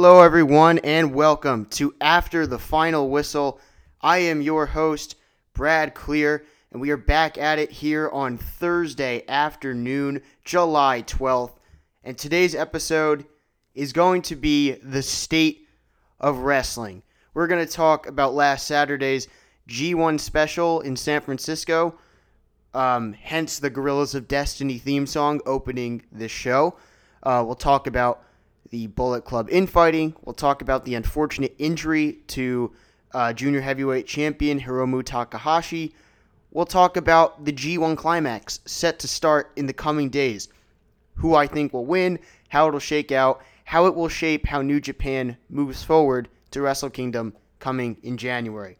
Hello, everyone, and welcome to After the Final Whistle. I am your host, Brad Klier, and we are back at it here on Thursday afternoon, July 12th. And today's episode is going to be the state of wrestling. We're going to talk about last Saturday's G1 special in San Francisco, um, hence the Guerrillas of Destiny theme song opening this show. Uh, we'll talk about the Bullet Club infighting. We'll talk about the unfortunate injury to uh, junior heavyweight champion Hiromu Takahashi. We'll talk about the G1 climax set to start in the coming days. Who I think will win, how it'll shake out, how it will shape how New Japan moves forward to Wrestle Kingdom coming in January.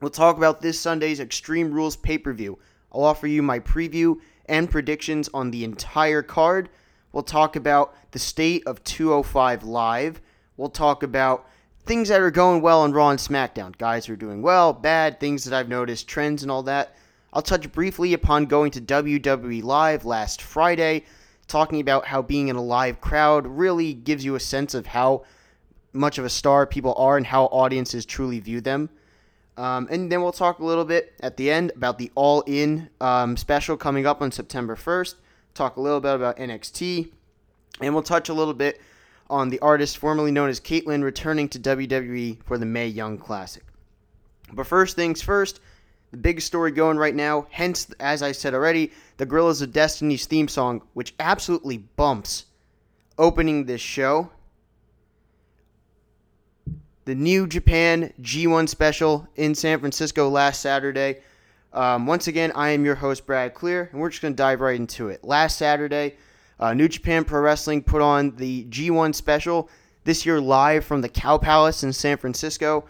We'll talk about this Sunday's Extreme Rules pay per view. I'll offer you my preview and predictions on the entire card. We'll talk about the state of 205 Live. We'll talk about things that are going well on Raw and SmackDown. Guys are doing well, bad, things that I've noticed, trends and all that. I'll touch briefly upon going to WWE Live last Friday, talking about how being in a live crowd really gives you a sense of how much of a star people are and how audiences truly view them. Um, and then we'll talk a little bit at the end about the All In um, special coming up on September 1st talk a little bit about NXT, and we'll touch a little bit on the artist formerly known as Kaitlyn returning to WWE for the Mae Young Classic. But first things first, the big story going right now, hence, as I said already, the Guerrillas of Destiny's theme song, which absolutely bumps opening this show. The New Japan G1 special in San Francisco last Saturday um, once again, I am your host, Brad Klier, and we're just going to dive right into it. Last Saturday, uh, New Japan Pro Wrestling put on the G1 special this year live from the Cow Palace in San Francisco.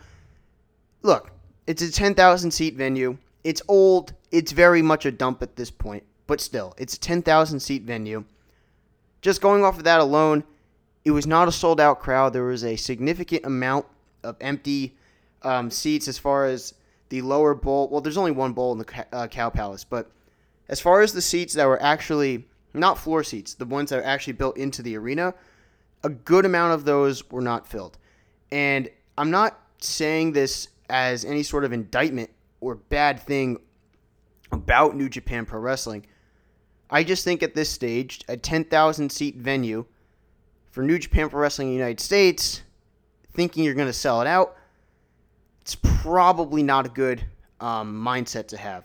Look, it's a 10,000 seat venue. It's old. It's very much a dump at this point, but still, it's a 10,000 seat venue. Just going off of that alone, it was not a sold out crowd. There was a significant amount of empty um, seats as far as the lower bowl. Well, there's only one bowl in the uh, Cow Palace, but as far as the seats that were actually not floor seats, the ones that are actually built into the arena, a good amount of those were not filled. And I'm not saying this as any sort of indictment or bad thing about New Japan Pro Wrestling. I just think at this stage, a 10,000 seat venue for New Japan Pro Wrestling in the United States, thinking you're going to sell it out, it's probably not a good um, mindset to have.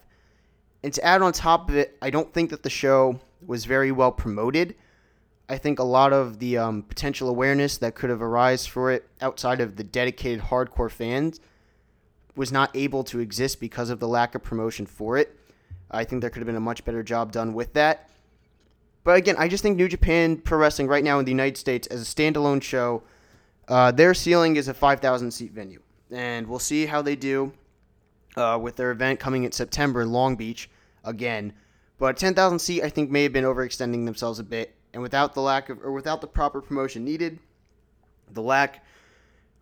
And to add on top of it, I don't think that the show was very well promoted. I think a lot of the um, potential awareness that could have arisen for it outside of the dedicated hardcore fans was not able to exist because of the lack of promotion for it. I think there could have been a much better job done with that. But again, I just think New Japan Pro Wrestling right now in the United States as a standalone show, uh, their ceiling is a 5,000 seat venue and we'll see how they do uh, with their event coming in September in Long Beach again. But 10,000 seat, I think, may have been overextending themselves a bit, and without the lack of or without the proper promotion needed, the lack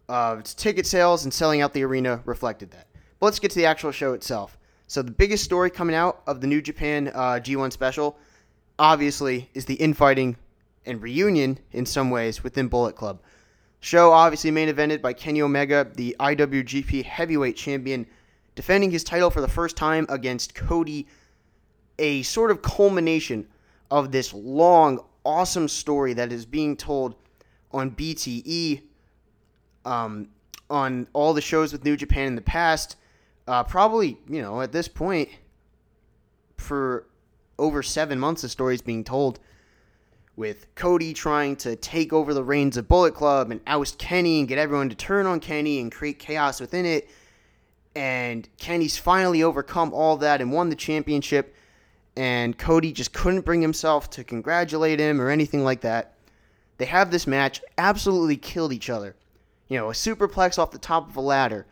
of ticket sales and selling out the arena reflected that. But let's get to the actual show itself. So the biggest story coming out of the New Japan uh, G1 special, obviously, is the infighting and reunion in some ways within Bullet Club. Show obviously main evented by Kenny Omega, the IWGP Heavyweight Champion, defending his title for the first time against Cody. A sort of culmination of this long, awesome story that is being told on BTE, um, on all the shows with New Japan in the past. Uh, probably, you know, at this point, for over seven months, the story is being told with Cody trying to take over the reins of Bullet Club and oust Kenny and get everyone to turn on Kenny and create chaos within it. And Kenny's finally overcome all that and won the championship. And Cody just couldn't bring himself to congratulate him or anything like that. They have this match, absolutely killed each other. You know, a superplex off the top of a ladder.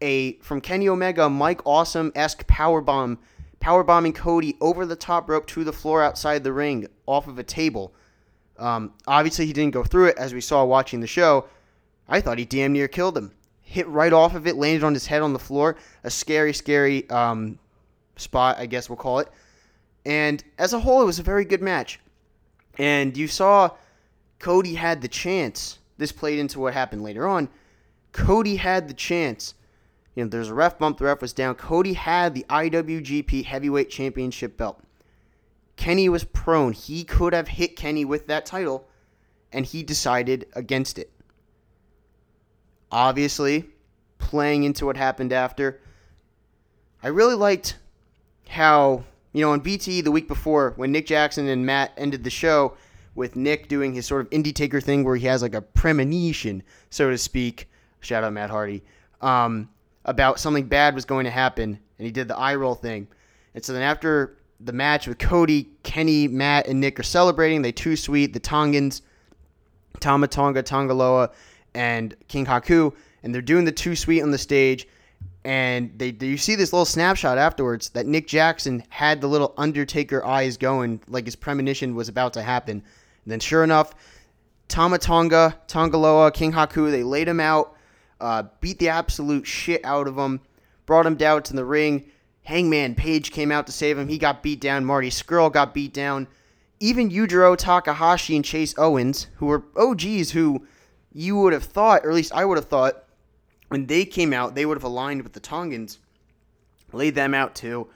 A from Kenny Omega, Mike Awesome esque powerbomb powerbombing Cody over the top rope to the floor outside the ring off of a table. Um, obviously, he didn't go through it as we saw watching the show. I thought he damn near killed him. Hit right off of it, landed on his head on the floor. A scary, scary um, spot, I guess we'll call it. And as a whole, it was a very good match. And you saw Cody had the chance this played into what happened later on. Cody had the chance. You know, there's a ref bump, the ref was down. Cody had the IWGP Heavyweight Championship belt. Kenny was prone. He could have hit Kenny with that title, and he decided against it. Obviously, playing into what happened after, I really liked how, you know, on BT the week before, when Nick Jackson and Matt ended the show with Nick doing his sort of indie taker thing where he has like a premonition, so to speak. Shout out Matt Hardy. Um, about something bad was going to happen, and he did the eye roll thing. And so then after the match with Cody, Kenny, Matt, and Nick are celebrating. They too sweet the Tongans, Tama Tonga, Tanga Loa, and King Haku, and they're doing the too sweet on the stage. And they you see this little snapshot afterwards that Nick Jackson had the little Undertaker eyes going, like his premonition was about to happen. And then sure enough, Tama Tonga, Tanga Loa, King Haku, they laid him out, uh, beat the absolute shit out of him, brought him down to the ring Hangman Page came out to save him. He got beat down. Marty Scurll got beat down. Even Yujiro Takahashi and Chase Owens, who were OGs, who you would have thought, or at least I would have thought, when they came out, they would have aligned with the Tongans, laid them out too.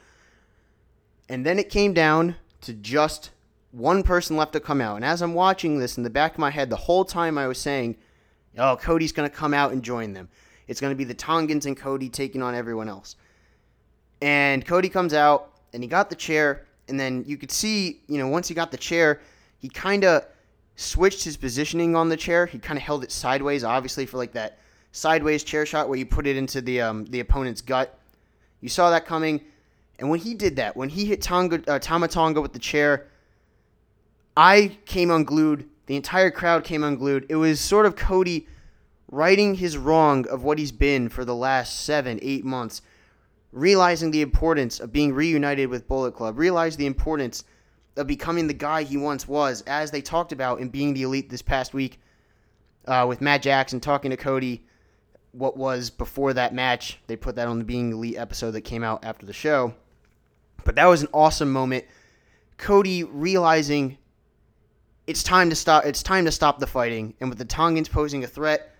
And then it came down to just one person left to come out. And as I'm watching this in the back of my head, the whole time I was saying, oh, Cody's going to come out and join them. It's going to be the Tongans and Cody taking on everyone else. And Cody comes out and he got the chair. And then you could see, you know, once he got the chair, he kind of switched his positioning on the chair. He kind of held it sideways, obviously, for like that sideways chair shot where you put it into the um, the opponent's gut. You saw that coming. And when he did that, when he hit Tonga, uh, Tama Tonga with the chair, I came unglued. The entire crowd came unglued. It was sort of Cody righting his wrong of what he's been for the last seven, eight months realizing the importance of being reunited with Bullet Club, realize the importance of becoming the guy he once was, as they talked about in being the elite this past week uh, with Matt Jackson talking to Cody. What was before that match? They put that on the Being Elite episode that came out after the show. But that was an awesome moment. Cody realizing it's time to stop. It's time to stop the fighting, and with the Tongans posing a threat,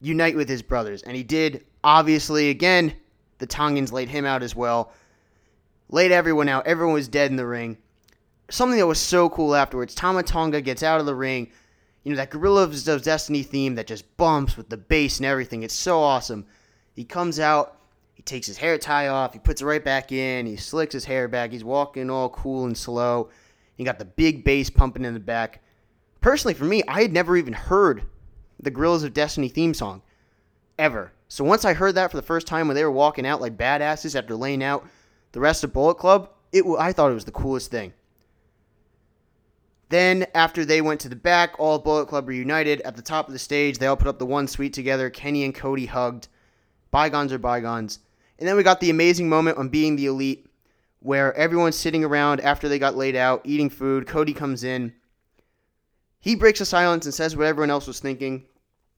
unite with his brothers, and he did. Obviously, again, the Tongans laid him out as well. Laid everyone out. Everyone was dead in the ring. Something that was so cool afterwards. Tama Tonga gets out of the ring. You know, that Guerrilla of Destiny theme that just bumps with the bass and everything. It's so awesome. He comes out. He takes his hair tie off. He puts it right back in. He slicks his hair back. He's walking all cool and slow. He got the big bass pumping in the back. Personally, for me, I had never even heard the Guerrillas of Destiny theme song ever. So once I heard that for the first time when they were walking out like badasses after laying out the rest of Bullet Club, it I thought it was the coolest thing. Then after they went to the back, all Bullet Club reunited at the top of the stage. They all put up the one suite together. Kenny and Cody hugged. Bygones are bygones. And then we got the amazing moment on being the elite where everyone's sitting around after they got laid out, eating food. Cody comes in. He breaks the silence and says what everyone else was thinking.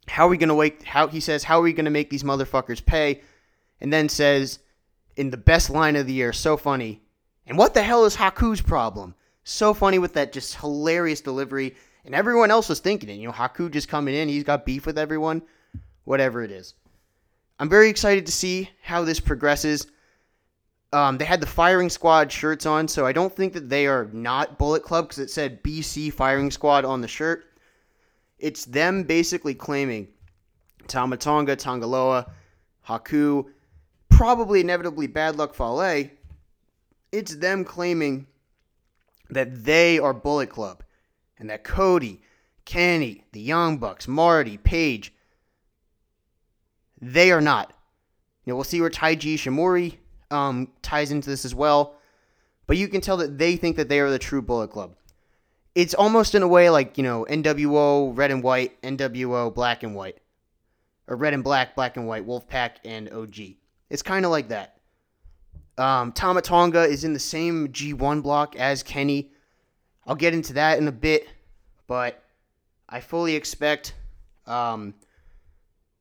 How are we gonna wake? How he says, how are we gonna make these motherfuckers pay? And then says, in the best line of the year, so funny. And what the hell is Haku's problem? So funny with that just hilarious delivery. And everyone else was thinking it. You know, Haku just coming in, he's got beef with everyone. Whatever it is. I'm very excited to see how this progresses. Um, they had the firing squad shirts on, so I don't think that they are not Bullet Club because it said BC Firing Squad on the shirt. It's them basically claiming Tama Tonga, Tanga Loa, Haku, probably inevitably Bad Luck Fale. It's them claiming that they are Bullet Club and that Cody, Kenny, the Young Bucks, Marty, Page, they are not. You know, we'll see where Taiji Ishimori um, ties into this as well. But you can tell that they think that they are the true Bullet Club it's almost in a way like you know NWO red and white, NWO black and white, or red and black, black and white, Wolfpack and OG. It's kind of like that. Um, Tama Tonga is in the same G1 block as Kenny. I'll get into that in a bit, but I fully expect um,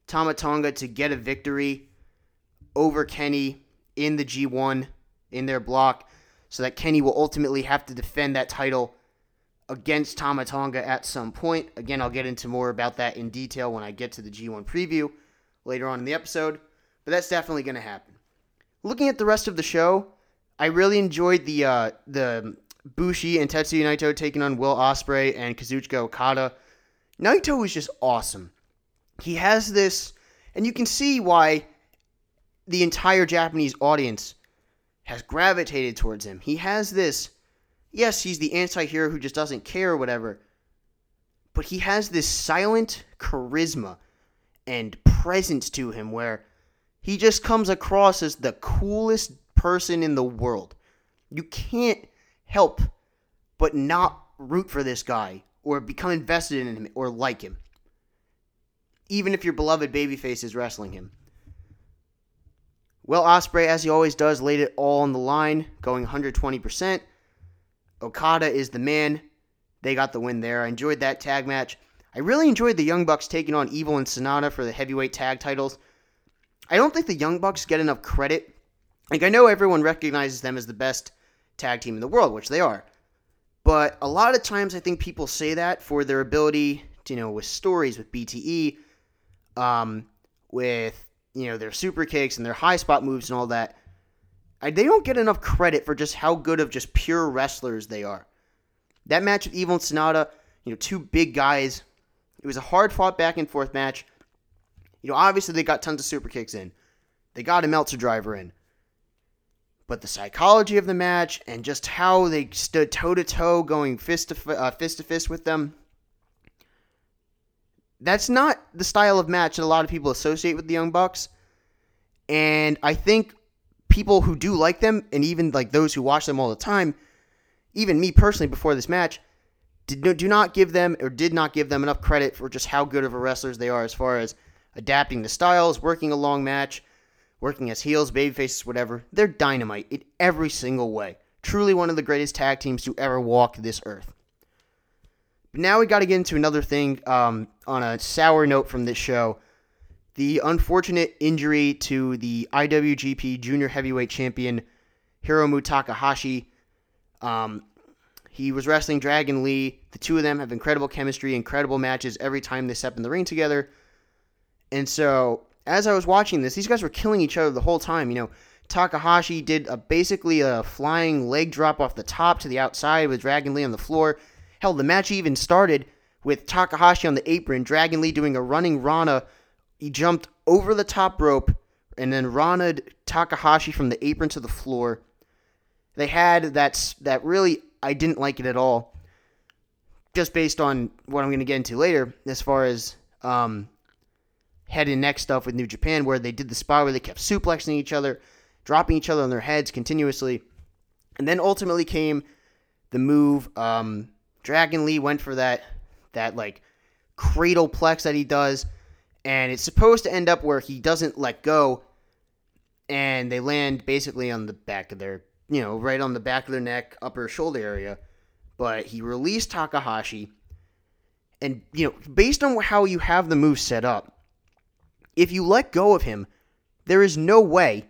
Tama Tonga to get a victory over Kenny in the G1 in their block so that Kenny will ultimately have to defend that title against Tama Tonga at some point. Again, I'll get into more about that in detail when I get to the G1 preview later on in the episode, but that's definitely going to happen. Looking at the rest of the show, I really enjoyed the uh, the Bushi and Tetsuya Naito taking on Will Ospreay and Kazuchika Okada. Naito is just awesome. He has this, and you can see why the entire Japanese audience has gravitated towards him. He has this, yes, he's the anti hero who just doesn't care or whatever, but he has this silent charisma and presence to him where he just comes across as the coolest person in the world. You can't help but not root for this guy or become invested in him or like him. Even if your beloved babyface is wrestling him. Well, Ospreay, as he always does, laid it all on the line, going 120%. Okada is the man. They got the win there. I enjoyed that tag match. I really enjoyed the Young Bucks taking on Evil and Sanada for the heavyweight tag titles. I don't think the Young Bucks get enough credit. Like, I know everyone recognizes them as the best tag team in the world, which they are. But a lot of times, I think people say that for their ability, to, you know, with stories, with BTE, um, with you know their super kicks and their high spot moves and all that. I, they don't get enough credit for just how good of just pure wrestlers they are. That match with Evil and Sanada, you know, two big guys. It was a hard fought back and forth match. You know, obviously they got tons of super kicks in. They got a Meltzer driver in. But the psychology of the match and just how they stood toe to toe, going fist to uh, fist to fist with them, that's not the style of match that a lot of people associate with the Young Bucks. And I think people who do like them, and even like those who watch them all the time, even me personally before this match, did, do not give them or did not give them enough credit for just how good of a wrestlers they are as far as adapting the styles, working a long match, working as heels, baby faces, whatever. They're dynamite in every single way. Truly one of the greatest tag teams to ever walk this earth. But now we got to get into another thing um, on a sour note from this show. The unfortunate injury to the IWGP Junior Heavyweight Champion Hiromu Takahashi. Um, he was wrestling Dragon Lee. The two of them have incredible chemistry, incredible matches every time they step in the ring together. And so, as I was watching this, these guys were killing each other the whole time. You know, Takahashi did a, basically a flying leg drop off the top to the outside with Dragon Lee on the floor. Hell, the match even started with Takahashi on the apron, Dragon Lee doing a running Rana. He jumped over the top rope and then Rana Takahashi from the apron to the floor. They had that that really I didn't like it at all. Just based on what I'm going to get into later, as far as um, head and neck stuff with New Japan, where they did the spot where they kept suplexing each other, dropping each other on their heads continuously, and then ultimately came the move. Um, Dragon Lee went for that that like cradle plex that he does, and it's supposed to end up where he doesn't let go, and they land basically on the back of their you know right on the back of their neck, upper shoulder area. But he released Takahashi, and you know based on how you have the move set up, if you let go of him, there is no way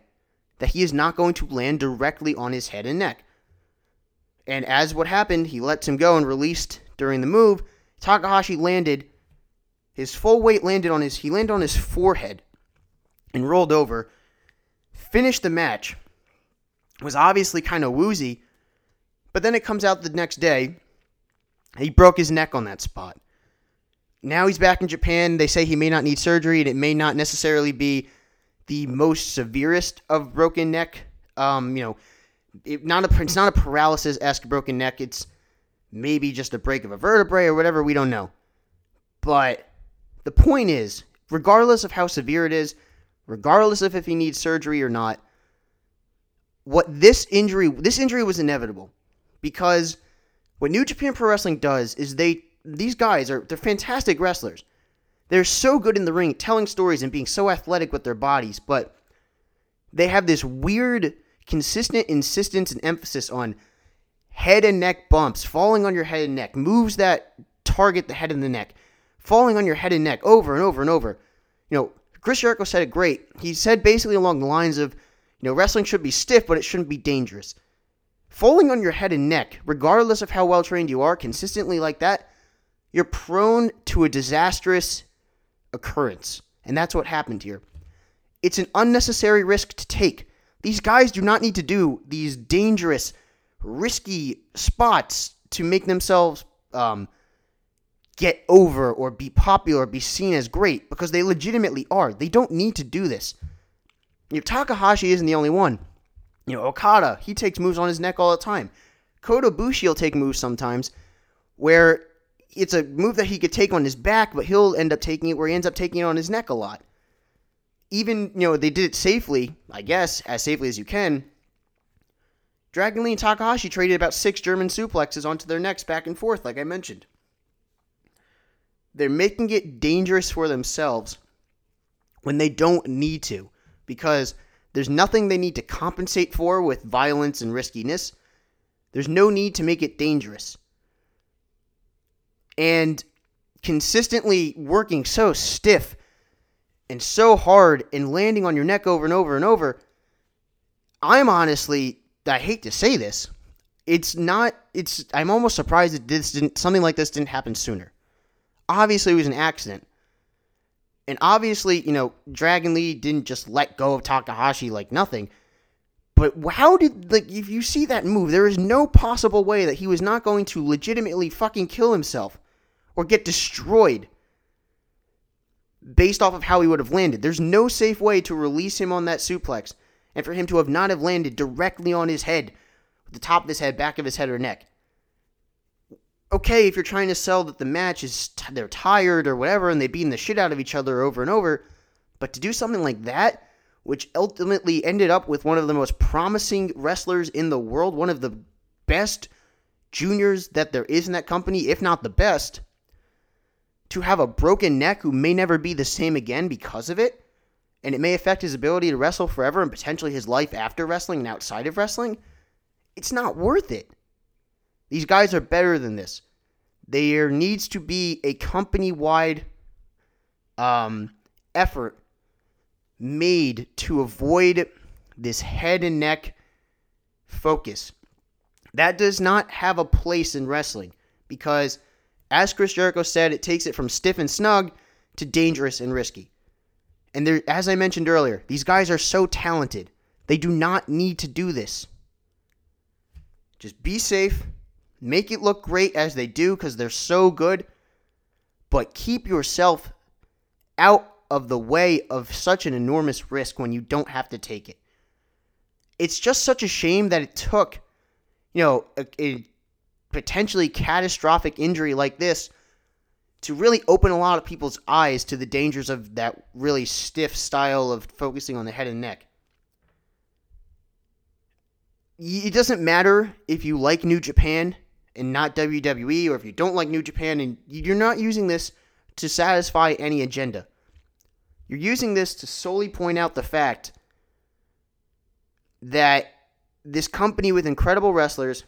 that he is not going to land directly on his head and neck. And as what happened, he lets him go and released during the move. Takahashi landed, his full weight landed on his, he landed on his forehead and rolled over, finished the match, was obviously kind of woozy, but then it comes out the next day, he broke his neck on that spot. Now he's back in Japan. They say he may not need surgery, and it may not necessarily be the most severest of broken neck. Um, you know, it, not a it's not a paralysis esque broken neck. It's maybe just a break of a vertebrae or whatever. We don't know. But the point is, regardless of how severe it is, regardless of if he needs surgery or not, what this injury this injury was inevitable because what New Japan Pro Wrestling does is they these guys are they're fantastic wrestlers. They're so good in the ring, telling stories and being so athletic with their bodies, but they have this weird consistent insistence and emphasis on head and neck bumps, falling on your head and neck, moves that target the head and the neck, falling on your head and neck over and over and over. You know, Chris Jericho said it great. He said basically along the lines of, you know, wrestling should be stiff, but it shouldn't be dangerous. falling on your head and neck, regardless of how well trained you are, consistently like that, you're prone to a disastrous occurrence. And that's what happened here. It's an unnecessary risk to take. These guys do not need to do these dangerous, risky spots to make themselves um, get over or be popular or be seen as great because they legitimately are. They don't need to do this. You know, Takahashi isn't the only one. You know, Okada, he takes moves on his neck all the time. Kota Ibushi will take moves sometimes where it's a move that he could take on his back, but he'll end up taking it where he ends up taking it on his neck a lot. Even, you know, they did it safely, I guess, as safely as you can. Dragon Lee and Takahashi traded about six German suplexes onto their necks back and forth, like I mentioned. They're making it dangerous for themselves when they don't need to because there's nothing they need to compensate for with violence and riskiness. There's no need to make it dangerous. And consistently working so stiff and so hard and landing on your neck over and over and over, I'm honestly, I hate to say this, it's not, it's, I'm almost surprised that this didn't, something like this didn't happen sooner. Obviously, it was an accident. And obviously, you know, Dragon Lee didn't just let go of Takahashi like nothing. But how did, like, if you see that move, there is no possible way that he was not going to legitimately fucking kill himself or get destroyed based off of how he would have landed. There's no safe way to release him on that suplex and for him to have not have landed directly on his head, with the top of his head, back of his head or neck okay, if you're trying to sell that the match is t- they're tired or whatever and they beating the shit out of each other over and over, but to do something like that, which ultimately ended up with one of the most promising wrestlers in the world, one of the best juniors that there is in that company, if not the best, to have a broken neck who may never be the same again because of it, and it may affect his ability to wrestle forever and potentially his life after wrestling and outside of wrestling, it's not worth it. These guys are better than this. There needs to be a company wide um, effort made to avoid this head and neck focus. That does not have a place in wrestling because, as Chris Jericho said, it takes it from stiff and snug to dangerous and risky. And there, as I mentioned earlier, these guys are so talented. They do not need to do this. Just be safe, Make it look great as they do because they're so good, but keep yourself out of the way of such an enormous risk when you don't have to take it. It's just such a shame that it took, you know, a, a potentially catastrophic injury like this to really open a lot of people's eyes to the dangers of that really stiff style of focusing on the head and neck. It doesn't matter if you like New Japan and not WWE, or if you don't like New Japan and you're not using this to satisfy any agenda. You're using this to solely point out the fact that this company with incredible wrestlers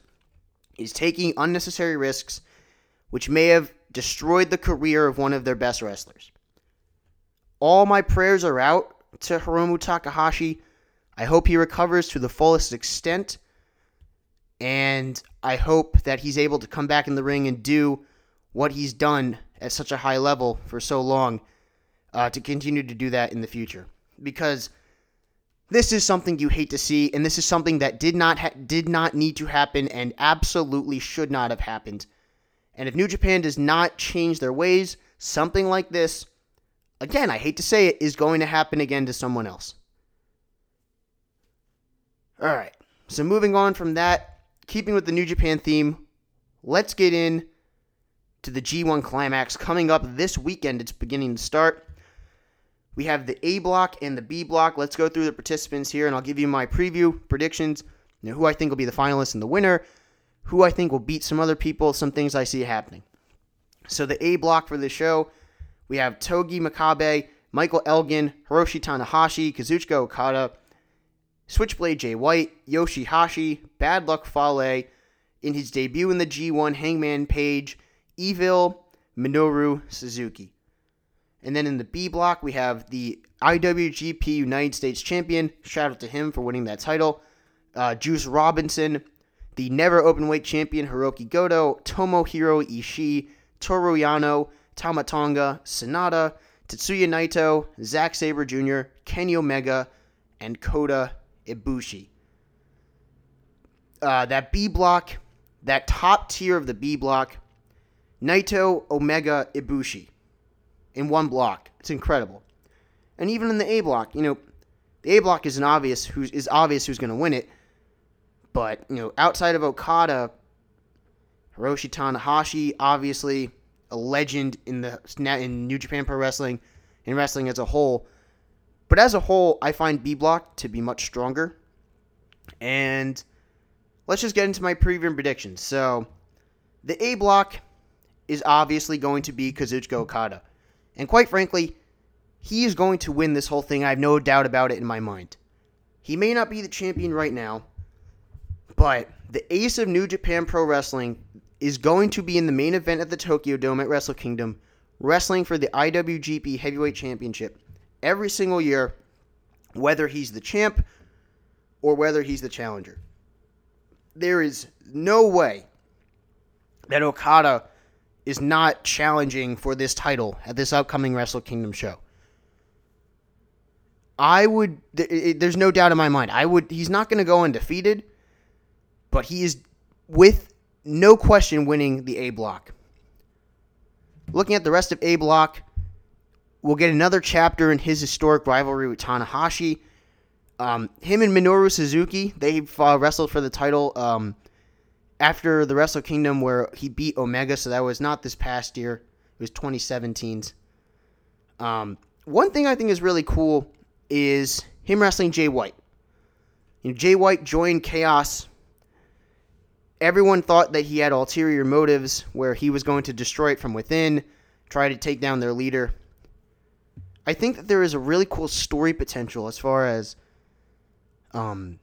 is taking unnecessary risks, which may have destroyed the career of one of their best wrestlers. All my prayers are out to Hiromu Takahashi. I hope he recovers to the fullest extent. And I hope that he's able to come back in the ring and do what he's done at such a high level for so long uh, to continue to do that in the future. Because this is something you hate to see, and this is something that did not ha- did not need to happen and absolutely should not have happened. And if New Japan does not change their ways, something like this, again, I hate to say it, is going to happen again to someone else. All right. So moving on from that, keeping with the New Japan theme, let's get in to the G1 Climax coming up this weekend. It's beginning to start. We have the A block and the B block. Let's go through the participants here, and I'll give you my preview predictions. You know, who I think will be the finalists and the winner, who I think will beat some other people, some things I see happening. So the A block for the show, we have Togi Makabe, Michael Elgin, Hiroshi Tanahashi, Kazuchika Okada, Switchblade Jay White, Yoshihashi, Bad Luck Fale, in his debut in the G1, Hangman Page, Evil, Minoru Suzuki. And then in the B block, we have the IWGP United States Champion. Shout out to him for winning that title. Uh, Juice Robinson, the never openweight champion Hiroki Goto, Tomohiro Ishii, Toru Yano, Tama Tonga, Sanada, Tetsuya Naito, Zack Sabre Jr., Kenny Omega, and Kota Ibushi. Uh, that B block, that top tier of the B block, Naito, Omega, Ibushi in one block. It's incredible. And even in the A block, you know, the A block is an obvious who's is obvious who's going to win it. But you know, outside of Okada, Hiroshi Tanahashi, obviously a legend in the in New Japan Pro Wrestling, in wrestling as a whole. But as a whole, I find B block to be much stronger. And let's just get into my preview predictions. So, the A block is obviously going to be Kazuchika Okada. And quite frankly, he is going to win this whole thing. I have no doubt about it in my mind. He may not be the champion right now, but the ace of New Japan Pro Wrestling is going to be in the main event at the Tokyo Dome at Wrestle Kingdom, wrestling for the IWGP Heavyweight Championship every single year, whether he's the champ or whether he's the challenger. There is no way that Okada is not challenging for this title at this upcoming Wrestle Kingdom show. I would. There's no doubt in my mind. I would. He's not going to go undefeated, but he is with no question winning the A block. Looking at the rest of A block, we'll get another chapter in his historic rivalry with Tanahashi. Um, him and Minoru Suzuki, they uh, wrestled for the title um, after the Wrestle Kingdom where he beat Omega, so that was not this past year. It was 2017's. Um, one thing I think is really cool is him wrestling Jay White. You know, Jay White joined Chaos. Everyone thought that he had ulterior motives where he was going to destroy it from within, try to take down their leader. I think that there is a really cool story potential as far as, um,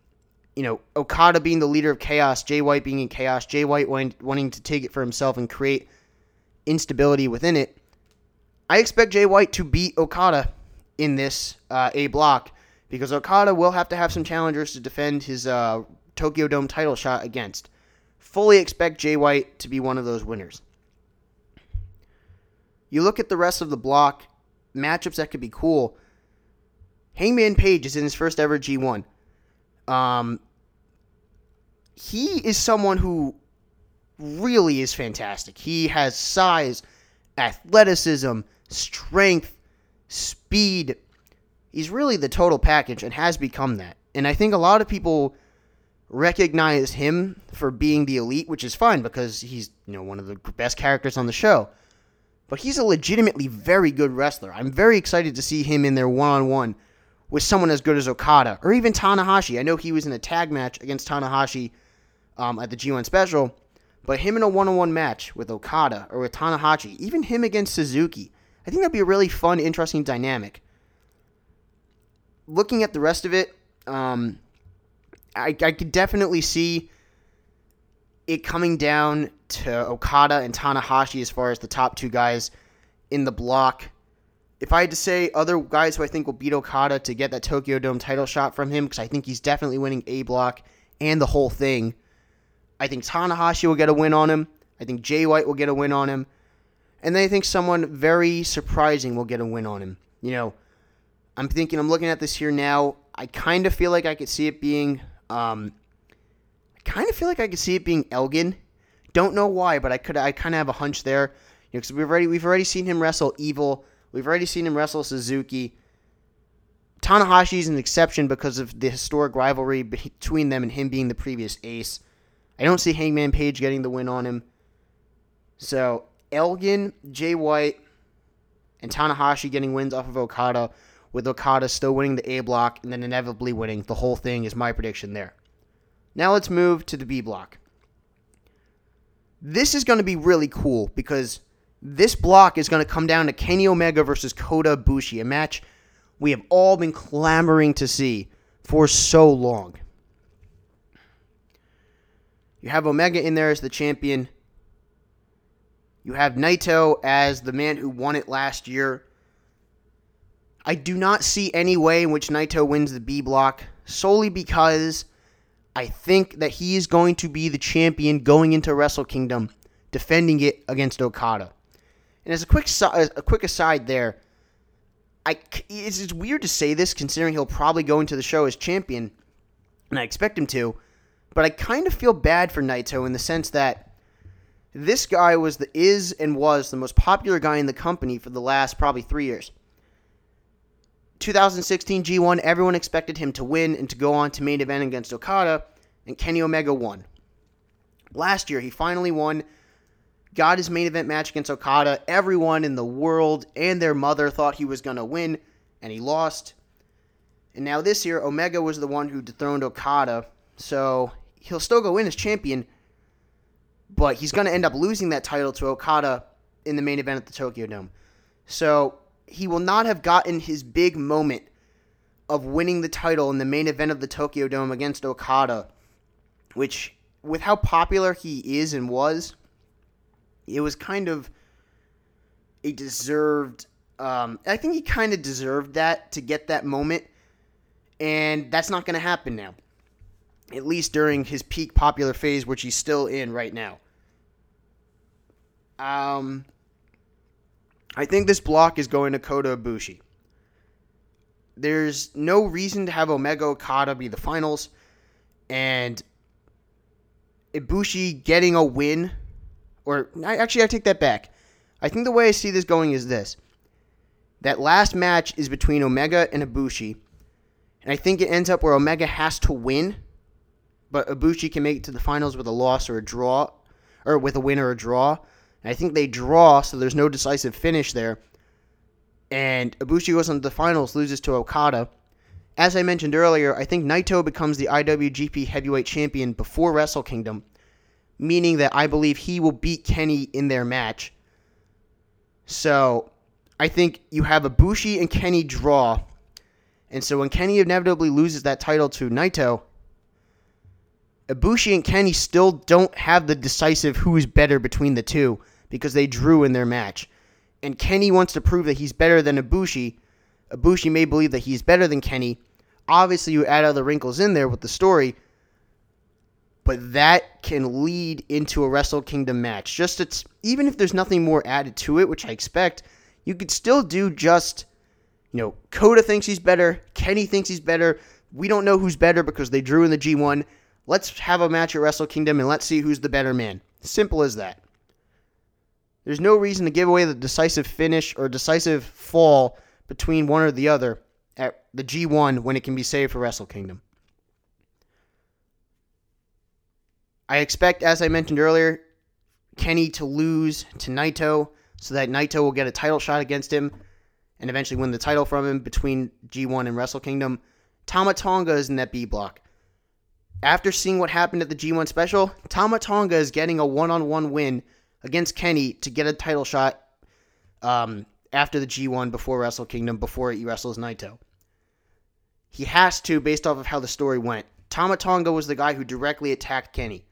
you know, Okada being the leader of Chaos, Jay White being in Chaos, Jay White wanting to take it for himself and create instability within it. I expect Jay White to beat Okada in this uh, A block because Okada will have to have some challengers to defend his uh, Tokyo Dome title shot against. Fully expect Jay White to be one of those winners. You look at the rest of the block, matchups that could be cool. Hangman Page is in his first ever G1. Um, he is someone who really is fantastic. He has size, athleticism, strength, speed. He's really the total package and has become that. And I think a lot of people recognize him for being the elite, which is fine because he's, you know, one of the best characters on the show. But he's a legitimately very good wrestler. I'm very excited to see him in there one-on-one with someone as good as Okada or even Tanahashi. I know he was in a tag match against Tanahashi um, at the G1 special, but him in a one-on-one match with Okada or with Tanahashi, even him against Suzuki, I think that'd be a really fun, interesting dynamic. Looking at the rest of it, um, I, I could definitely see it coming down to Okada and Tanahashi as far as the top two guys in the block. If I had to say other guys who I think will beat Okada to get that Tokyo Dome title shot from him, because I think he's definitely winning A block and the whole thing, I think Tanahashi will get a win on him. I think Jay White will get a win on him. And then I think someone very surprising will get a win on him. You know, I'm thinking, I'm looking at this here now. I kind of feel like I could see it being, um, I kind of feel like I could see it being Elgin. Don't know why, but I could, I kind of have a hunch there. You know, because we've already, we've already seen him wrestle Evil. We've already seen him wrestle Suzuki. Tanahashi is an exception because of the historic rivalry between them and him being the previous ace. I don't see Hangman Page getting the win on him. So Elgin, Jay White, and Tanahashi getting wins off of Okada, with Okada still winning the A block and then inevitably winning the whole thing is my prediction there. Now let's move to the B block. This is going to be really cool because this block is going to come down to Kenny Omega versus Kota Ibushi, a match we have all been clamoring to see for so long. You have Omega in there as the champion. You have Naito as the man who won it last year. I do not see any way in which Naito wins the B block solely because I think that he is going to be the champion going into Wrestle Kingdom, defending it against Okada. And as a quick a quick aside there, I it's, it's weird to say this considering he'll probably go into the show as champion, and I expect him to. But I kind of feel bad for Naito in the sense that this guy was the is and was the most popular guy in the company for the last probably three years. 2016 G1, everyone expected him to win and to go on to main event against Okada, and Kenny Omega won. Last year, he finally won, got his main event match against Okada. Everyone in the world and their mother thought he was going to win, and he lost. And now this year, Omega was the one who dethroned Okada, so he'll still go in as champion, but he's going to end up losing that title to Okada in the main event at the Tokyo Dome. So he will not have gotten his big moment of winning the title in the main event of the Tokyo Dome against Okada, which, with how popular he is and was, it was kind of a deserved. Um, I think he kind of deserved that to get that moment, and that's not going to happen now. At least during his peak popular phase, which he's still in right now. Um, I think this block is going to Kota Ibushi. There's no reason to have Omega Okada be the finals, and Ibushi getting a win, or actually, I take that back. I think the way I see this going is this: that last match is between Omega and Ibushi, and I think it ends up where Omega has to win, but Ibushi can make it to the finals with a loss or a draw, or with a win or a draw. I think they draw, so there's no decisive finish there. And Ibushi goes into the finals, loses to Okada. As I mentioned earlier, I think Naito becomes the IWGP Heavyweight Champion before Wrestle Kingdom, meaning that I believe he will beat Kenny in their match. So I think you have Ibushi and Kenny draw. And so when Kenny inevitably loses that title to Naito, Ibushi and Kenny still don't have the decisive who's better between the two because they drew in their match. And Kenny wants to prove that he's better than Ibushi. Ibushi may believe that he's better than Kenny. Obviously, you add other wrinkles in there with the story, but that can lead into a Wrestle Kingdom match. Just it's even if there's nothing more added to it, which I expect, you could still do just you know, Kota thinks he's better, Kenny thinks he's better. We don't know who's better because they drew in the G1. Let's have a match at Wrestle Kingdom and let's see who's the better man. Simple as that. There's no reason to give away the decisive finish or decisive fall between one or the other at the G1 when it can be saved for Wrestle Kingdom. I expect, as I mentioned earlier, Kenny to lose to Naito so that Naito will get a title shot against him and eventually win the title from him between G1 and Wrestle Kingdom. Tama Tonga is in that B block. After seeing what happened at the G1 special, Tama Tonga is getting a one on one win against Kenny to get a title shot um, after the G1 before Wrestle Kingdom, before he wrestles Naito. He has to, based off of how the story went. Tama Tonga was the guy who directly attacked Kenny.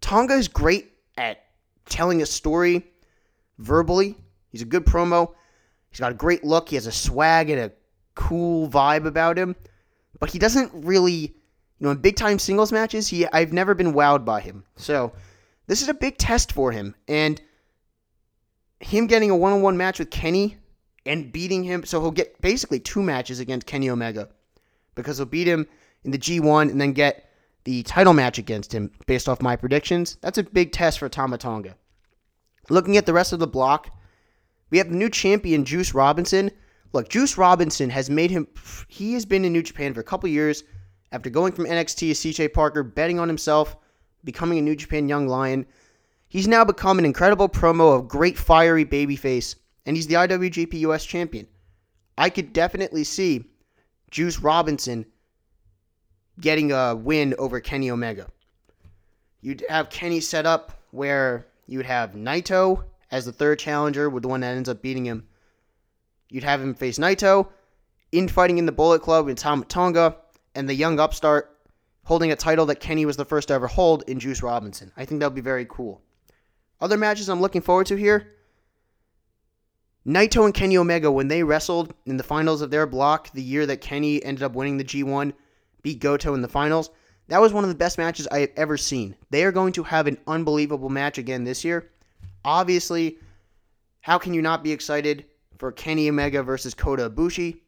Tonga is great at telling a story verbally. He's a good promo. He's got a great look. He has a swag and a cool vibe about him. But he doesn't really, you know, in big time singles matches, he I've never been wowed by him. So this is a big test for him. And him getting a one on one match with Kenny and beating him, so he'll get basically two matches against Kenny Omega because he'll beat him in the G1 and then get the title match against him based off my predictions. That's a big test for Tama Tonga. Looking at the rest of the block, we have the new champion, Juice Robinson. Look, Juice Robinson has made him, he has been in New Japan for a couple years after going from NXT to CJ Parker, betting on himself, becoming a New Japan Young Lion. He's now become an incredible promo of great fiery babyface, and he's the IWGP US champion. I could definitely see Juice Robinson getting a win over Kenny Omega. You'd have Kenny set up where you'd have Naito as the third challenger with the one that ends up beating him. You'd have him face Naito, infighting in the Bullet Club with Tom Tonga, and the young upstart holding a title that Kenny was the first to ever hold in Juice Robinson. I think that would be very cool. Other matches I'm looking forward to here Naito and Kenny Omega, when they wrestled in the finals of their block the year that Kenny ended up winning the G1, beat Goto in the finals, That was one of the best matches I have ever seen. They are going to have an unbelievable match again this year. Obviously, how can you not be excited for Kenny Omega versus Kota Ibushi?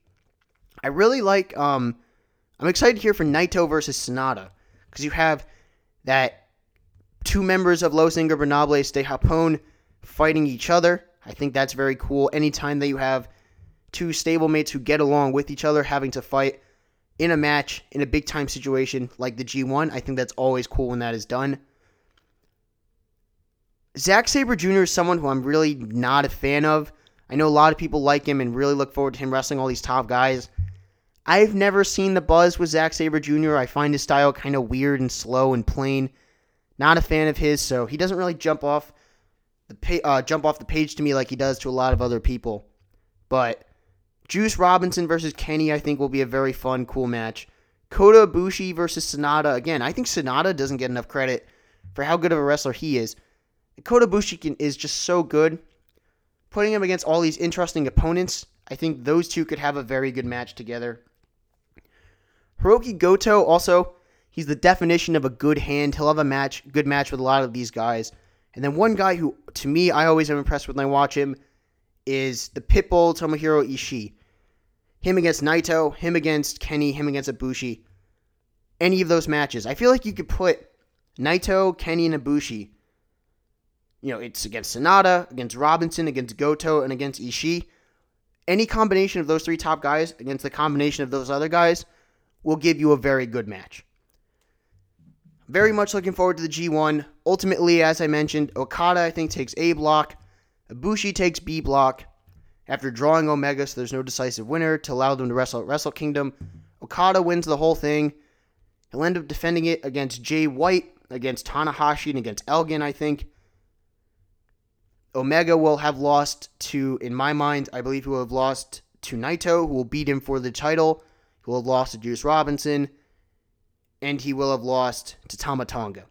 I really like. Um, I'm excited here for Naito versus Sanada because you have that two members of Los Ingobernables de Japón fighting each other. I think that's very cool. Anytime that you have two stablemates who get along with each other having to fight in a match in a big time situation like the G1, I think that's always cool when that is done. Zack Sabre Jr. is someone who I'm really not a fan of. I know a lot of people like him and really look forward to him wrestling all these top guys. I've never seen the buzz with Zack Sabre Jr. I find his style kind of weird and slow and plain. Not a fan of his, so he doesn't really jump off the pa- uh, jump off the page to me like he does to a lot of other people. But Juice Robinson versus Kenny, I think, will be a very fun, cool match. Kota Ibushi versus Sanada. Again, I think Sanada doesn't get enough credit for how good of a wrestler he is. Kota Ibushi can, is just so good. Putting him against all these interesting opponents, I think those two could have a very good match together. Hiroki Goto also, he's the definition of a good hand. He'll have a match, good match with a lot of these guys. And then one guy who, to me, I always am impressed with when I watch him is the Pitbull Tomohiro Ishii. Him against Naito, him against Kenny, him against Ibushi. Any of those matches. I feel like you could put Naito, Kenny, and Ibushi. You know, it's against Sanada, against Robinson, against Goto, and against Ishii. Any combination of those three top guys against the combination of those other guys will give you a very good match. Very much looking forward to the G1. Ultimately, as I mentioned, Okada, I think, takes A block. Ibushi takes B block after drawing Omega, so there's no decisive winner to allow them to wrestle at Wrestle Kingdom. Okada wins the whole thing. He'll end up defending it against Jay White, against Tanahashi, and against Elgin, I think. Omega will have lost to, in my mind, I believe he will have lost to Naito, who will beat him for the title. He will have lost to Juice Robinson, and he will have lost to Tama Tonga.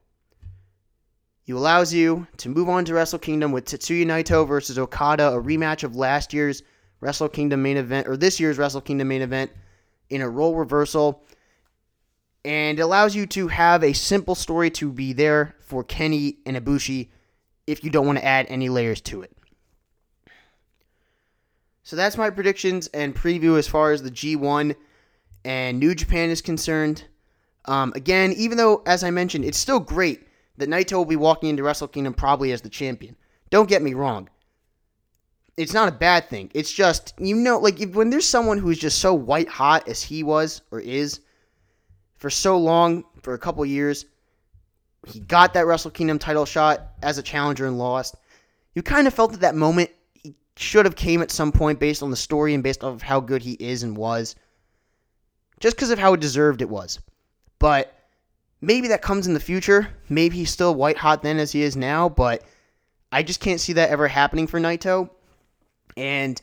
He allows you to move on to Wrestle Kingdom with Tetsuya Naito versus Okada, a rematch of last year's Wrestle Kingdom main event, or this year's Wrestle Kingdom main event, in a role reversal. And it allows you to have a simple story to be there for Kenny and Ibushi if you don't want to add any layers to it. So that's my predictions and preview as far as the G1 and New Japan is concerned. Um, again, even though, as I mentioned, it's still great that Naito will be walking into Wrestle Kingdom probably as the champion. Don't get me wrong. It's not a bad thing. It's just, you know, like if, when there's someone who's just so white hot as he was or is for so long, for a couple years, he got that Wrestle Kingdom title shot as a challenger and lost. You kind of felt at that moment should have came at some point based on the story and based off of how good he is and was. Just because of how deserved it was. But Maybe that comes in the future. Maybe he's still white hot then as he is now, but I just can't see that ever happening for Naito. And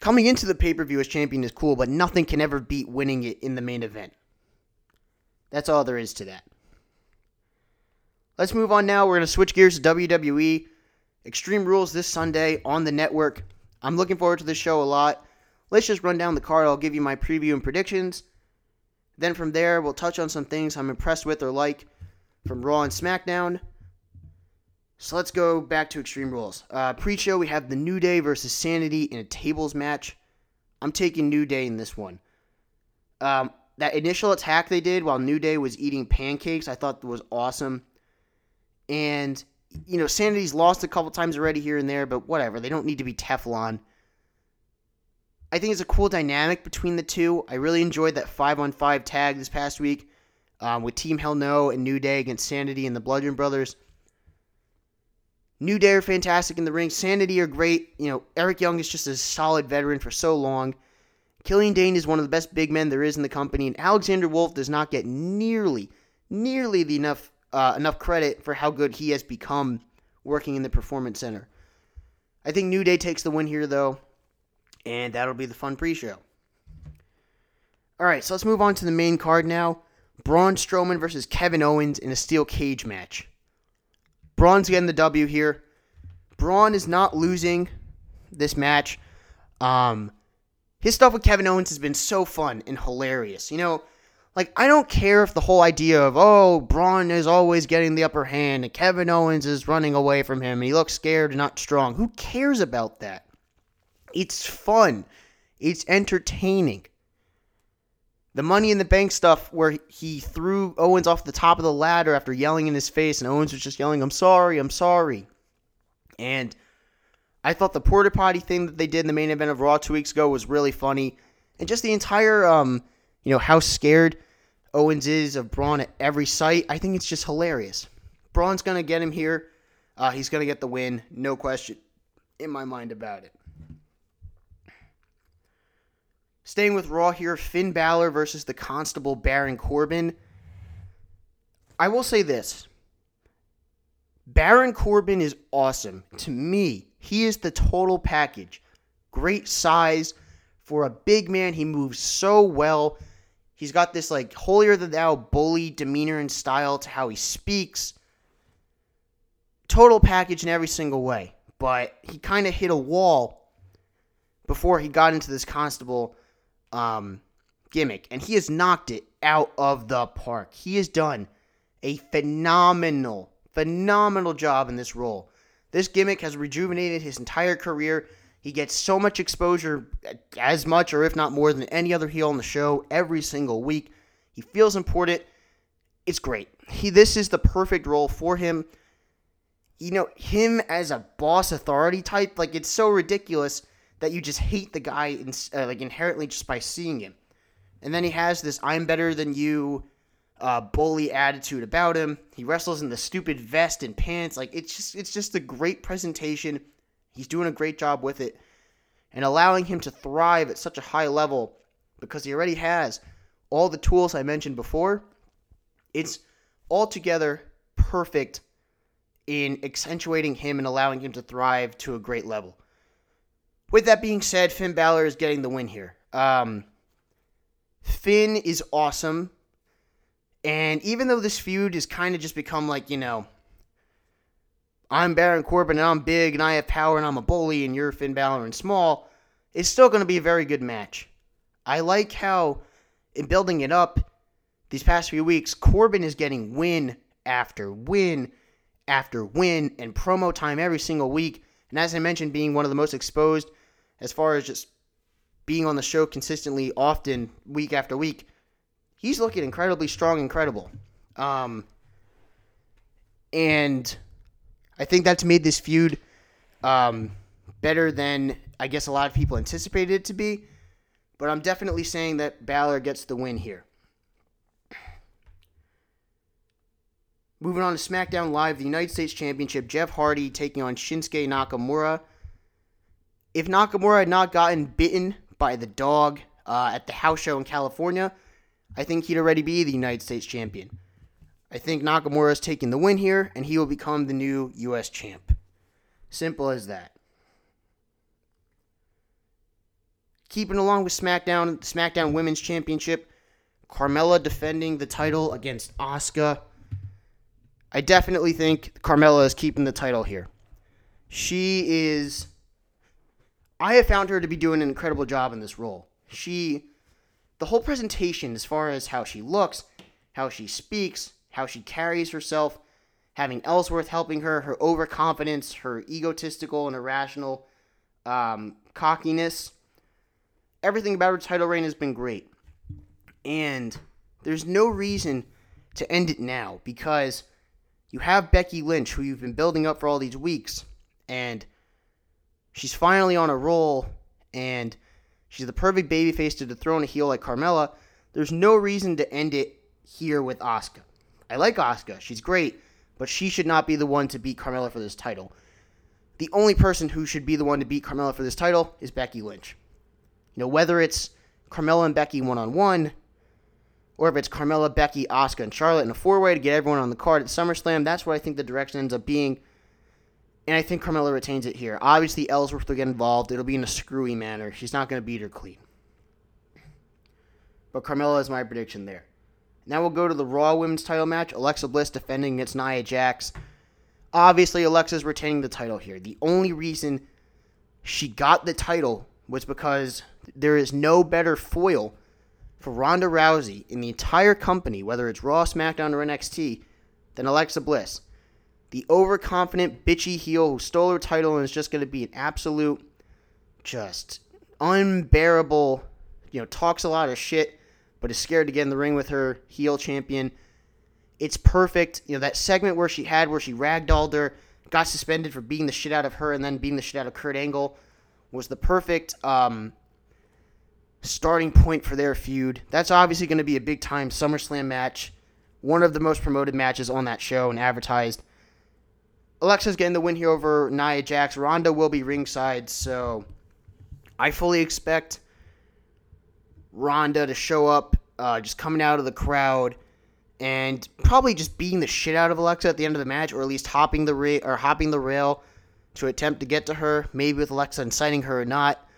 coming into the pay per view as champion is cool, but nothing can ever beat winning it in the main event. That's all there is to that. Let's move on now. We're going to switch gears to WWE. Extreme Rules this Sunday on the network. I'm looking forward to this show a lot. Let's just run down the card. I'll give you my preview and predictions. Then from there, we'll touch on some things I'm impressed with or like from Raw and SmackDown. So let's go back to Extreme Rules. Uh, Pre show, we have the New Day versus Sanity in a tables match. I'm taking New Day in this one. Um, that initial attack they did while New Day was eating pancakes, I thought was awesome. And, you know, Sanity's lost a couple times already here and there, but whatever. They don't need to be Teflon. I think it's a cool dynamic between the two. I really enjoyed that five on five tag this past week um, with Team Hell No and New Day against Sanity and the Bludgeon Brothers. New Day are fantastic in the ring. Sanity are great. You know, Eric Young is just a solid veteran for so long. Killian Dain is one of the best big men there is in the company, and Alexander Wolfe does not get nearly, nearly the enough uh, enough credit for how good he has become working in the Performance Center. I think New Day takes the win here, though and that'll be the fun pre-show. All right, so let's move on to the main card now. Braun Strowman versus Kevin Owens in a steel cage match. Braun's getting the W here. Braun is not losing this match. Um, his stuff with Kevin Owens has been so fun and hilarious. You know, Like, I don't care if the whole idea of, oh, Braun is always getting the upper hand and Kevin Owens is running away from him and he looks scared and not strong. Who cares about that? It's fun, it's entertaining. The money in the bank stuff where he threw Owens off the top of the ladder after yelling in his face, and Owens was just yelling, I'm sorry, I'm sorry. And I thought the porta potty thing that they did in the main event of Raw two weeks ago was really funny. And just the entire, um, you know, how scared Owens is of Braun at every site, I think it's just hilarious. Braun's to get him here. Uh, he's to get the win, no question in my mind about it. Staying with Raw here, Finn Balor versus the Constable Baron Corbin. I will say this Baron Corbin is awesome. To me, he is the total package. Great size. For a big man, he moves so well. He's got this like holier than thou bully demeanor and style to how he speaks. Total package in every single way. But he kind of hit a wall before he got into this constable um, gimmick, and he has knocked it out of the park. He has done a phenomenal, phenomenal job in this role. This gimmick has rejuvenated his entire career. He gets so much exposure, as much or if not more than any other heel on the show every single week. He feels important. It's great. He this is the perfect role for him. You know, him as a boss authority type, like it's so ridiculous that you just hate the guy in, uh, like inherently just by seeing him. And then he has this "I'm better than you" uh, bully attitude about him. He wrestles in the stupid vest and pants. Like it's just it's just a great presentation. He's doing a great job with it, and allowing him to thrive at such a high level because he already has all the tools I mentioned before. It's altogether perfect in accentuating him and allowing him to thrive to a great level. With that being said, Finn Balor is getting the win here. Um, Finn is awesome. And even though this feud has kind of just become like, you know, I'm Baron Corbin and I'm big and I have power and I'm a bully and you're Finn Balor and small, it's still going to be a very good match. I like how, in building it up these past few weeks, Corbin is getting win after win after win and promo time every single week. And as I mentioned, being one of the most exposed as far as just being on the show consistently, often, week after week, he's looking incredibly strong, incredible. Um, and I think that's made this feud um, better than I guess a lot of people anticipated it to be. But I'm definitely saying that Balor gets the win here. Moving on to SmackDown Live, the United States Championship, Jeff Hardy taking on Shinsuke Nakamura if Nakamura had not gotten bitten by the dog uh, at the house show in California, I think he'd already be the United States champion. I think Nakamura is taking the win here, and he will become the new U.S. champ. Simple as that. Keeping along with SmackDown, SmackDown Women's Championship, Carmella defending the title against Asuka. I definitely think Carmella is keeping the title here. She is I have found her to be doing an incredible job in this role. She, the whole presentation, as far as how she looks, how she speaks, how she carries herself, having Ellsworth helping her, her overconfidence, her egotistical and irrational um, cockiness, everything about her title reign has been great. And there's no reason to end it now because you have Becky Lynch, who you've been building up for all these weeks, and She's finally on a roll, and she's the perfect babyface to dethrone a heel like Carmella. There's no reason to end it here with Asuka. I like Asuka. She's great, but she should not be the one to beat Carmella for this title. The only person who should be the one to beat Carmella for this title is Becky Lynch. You know, whether it's Carmella and Becky one on one, or if it's Carmella, Becky, Asuka, and Charlotte in a four way to get everyone on the card at SummerSlam, that's what I think the direction ends up being. And I think Carmella retains it here. Obviously, Ellsworth will get involved. It'll be in a screwy manner. She's not going to beat her clean. But Carmella is my prediction there. Now we'll go to the Raw Women's title match. Alexa Bliss defending against Nia Jax. Obviously, Alexa's retaining the title here. The only reason she got the title was because there is no better foil for Ronda Rousey in the entire company, whether it's Raw, SmackDown, or NXT, than Alexa Bliss. The overconfident, bitchy heel who stole her title and is just going to be an absolute, just unbearable, you know, talks a lot of shit, but is scared to get in the ring with her heel champion. It's perfect. You know, that segment where she had, where she ragdolled her, got suspended for beating the shit out of her and then beating the shit out of Kurt Angle was the perfect um, starting point for their feud. That's obviously going to be a big time SummerSlam match, one of the most promoted matches on that show and advertised. Alexa's getting the win here over Nia Jax. Ronda will be ringside, so I fully expect Ronda to show up, uh, just coming out of the crowd, and probably just beating the shit out of Alexa at the end of the match, or at least hopping the ra- or hopping the rail to attempt to get to her. Maybe with Alexa inciting her or not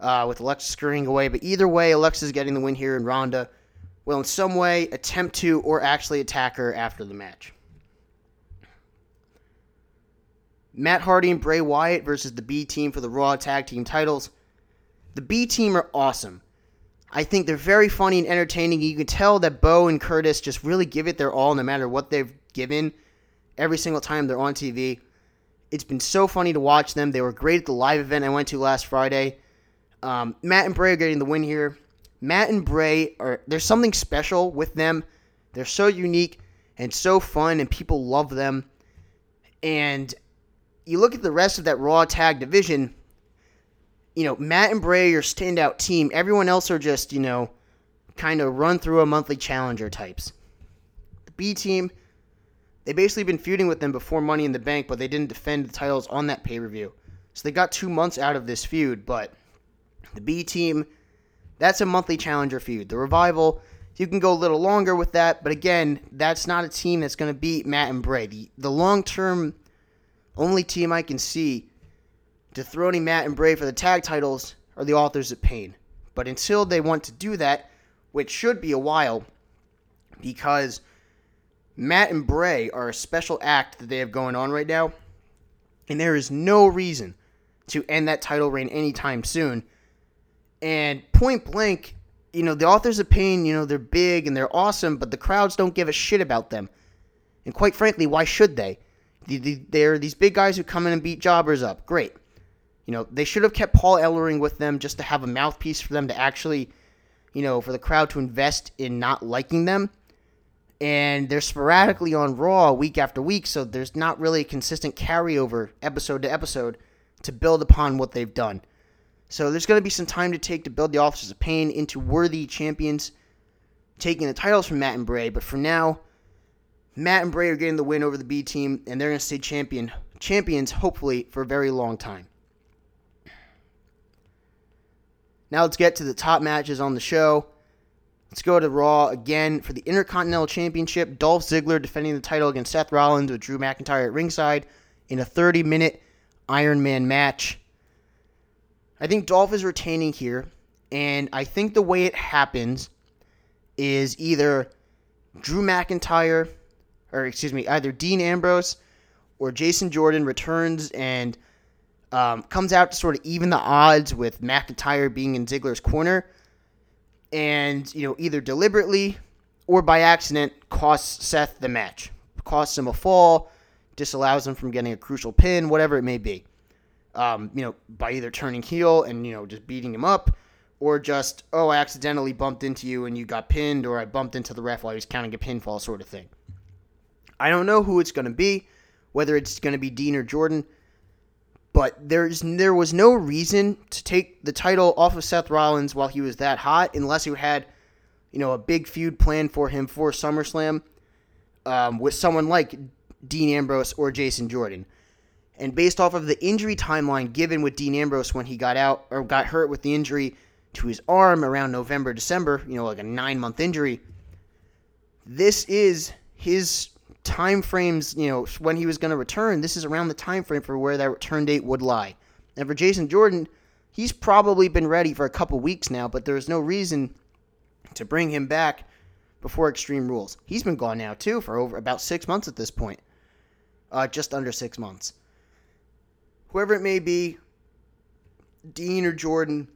uh, with Alexa scurrying away. But either way, Alexa's getting the win here, and Ronda will in some way attempt to or actually attack her after the match. Matt Hardy and Bray Wyatt versus the B team for the Raw Tag Team titles. The B team are awesome. I think they're very funny and entertaining. You can tell that Bo and Curtis just really give it their all no matter what they've given every single time they're on TV. It's been so funny to watch them. They were great at the live event I went to last Friday. Um, Matt and Bray are getting the win here. Matt and Bray are there's something special with them. They're so unique and so fun, and people love them. And you look at the rest of that Raw Tag division. You know, Matt and Bray are standout team. Everyone else are just you know, kind of run through a monthly challenger types. The B team, they basically been feuding with them before Money in the Bank, but they didn't defend the titles on that pay per view. So they got two months out of this feud, but the B team, that's a monthly challenger feud. The Revival, you can go a little longer with that, but again, that's not a team that's going to beat Matt and Bray. The, the long term only team I can see dethroning Matt and Bray for the tag titles are the Authors of Pain. But until they want to do that, which should be a while, because Matt and Bray are a special act that they have going on right now, and there is no reason to end that title reign anytime soon and point blank, you know, the authors of pain, you know, they're big and they're awesome, but the crowds don't give a shit about them. And quite frankly, why should they? They're these big guys who come in and beat jobbers up. Great. You know, they should have kept Paul Ellering with them just to have a mouthpiece for them to actually, you know, for the crowd to invest in not liking them. And they're sporadically on Raw week after week, so there's not really a consistent carryover episode to episode to build upon what they've done. So there's going to be some time to take to build the Authors of Pain into worthy champions, taking the titles from Matt and Bray. But for now, Matt and Bray are getting the win over the B team, and they're going to stay champion champions, hopefully, for a very long time. Now let's get to the top matches on the show. Let's go to Raw again for the Intercontinental Championship. Dolph Ziggler defending the title against Seth Rollins with Drew McIntyre at ringside in a 30 minute Iron Man match. I think Dolph is retaining here, and I think the way it happens is either Drew McIntyre, or excuse me, either Dean Ambrose or Jason Jordan returns and um, comes out to sort of even the odds with McIntyre being in Ziggler's corner, and you know either deliberately or by accident costs Seth the match, costs him a fall, disallows him from getting a crucial pin, whatever it may be. Um, you know, by either turning heel and, you know, just beating him up, or just, oh, I accidentally bumped into you and you got pinned, or I bumped into the ref while he was counting a pinfall sort of thing. I don't know who it's going to be, whether it's going to be Dean or Jordan, but there's there was no reason to take the title off of Seth Rollins while he was that hot, unless you had, you know, a big feud planned for him for SummerSlam um, with someone like Dean Ambrose or Jason Jordan. And based off of the injury timeline given with Dean Ambrose when he got out or got hurt with the injury to his arm around November, December, you know, like a nine month injury, this is his time frames, you know, when he was going to return. This is around the time frame for where that return date would lie. And for Jason Jordan, he's probably been ready for a couple weeks now, but there's no reason to bring him back before Extreme Rules. He's been gone now too for over about six months at this point, uh, just under six months whoever it may be, Dean or Jordan,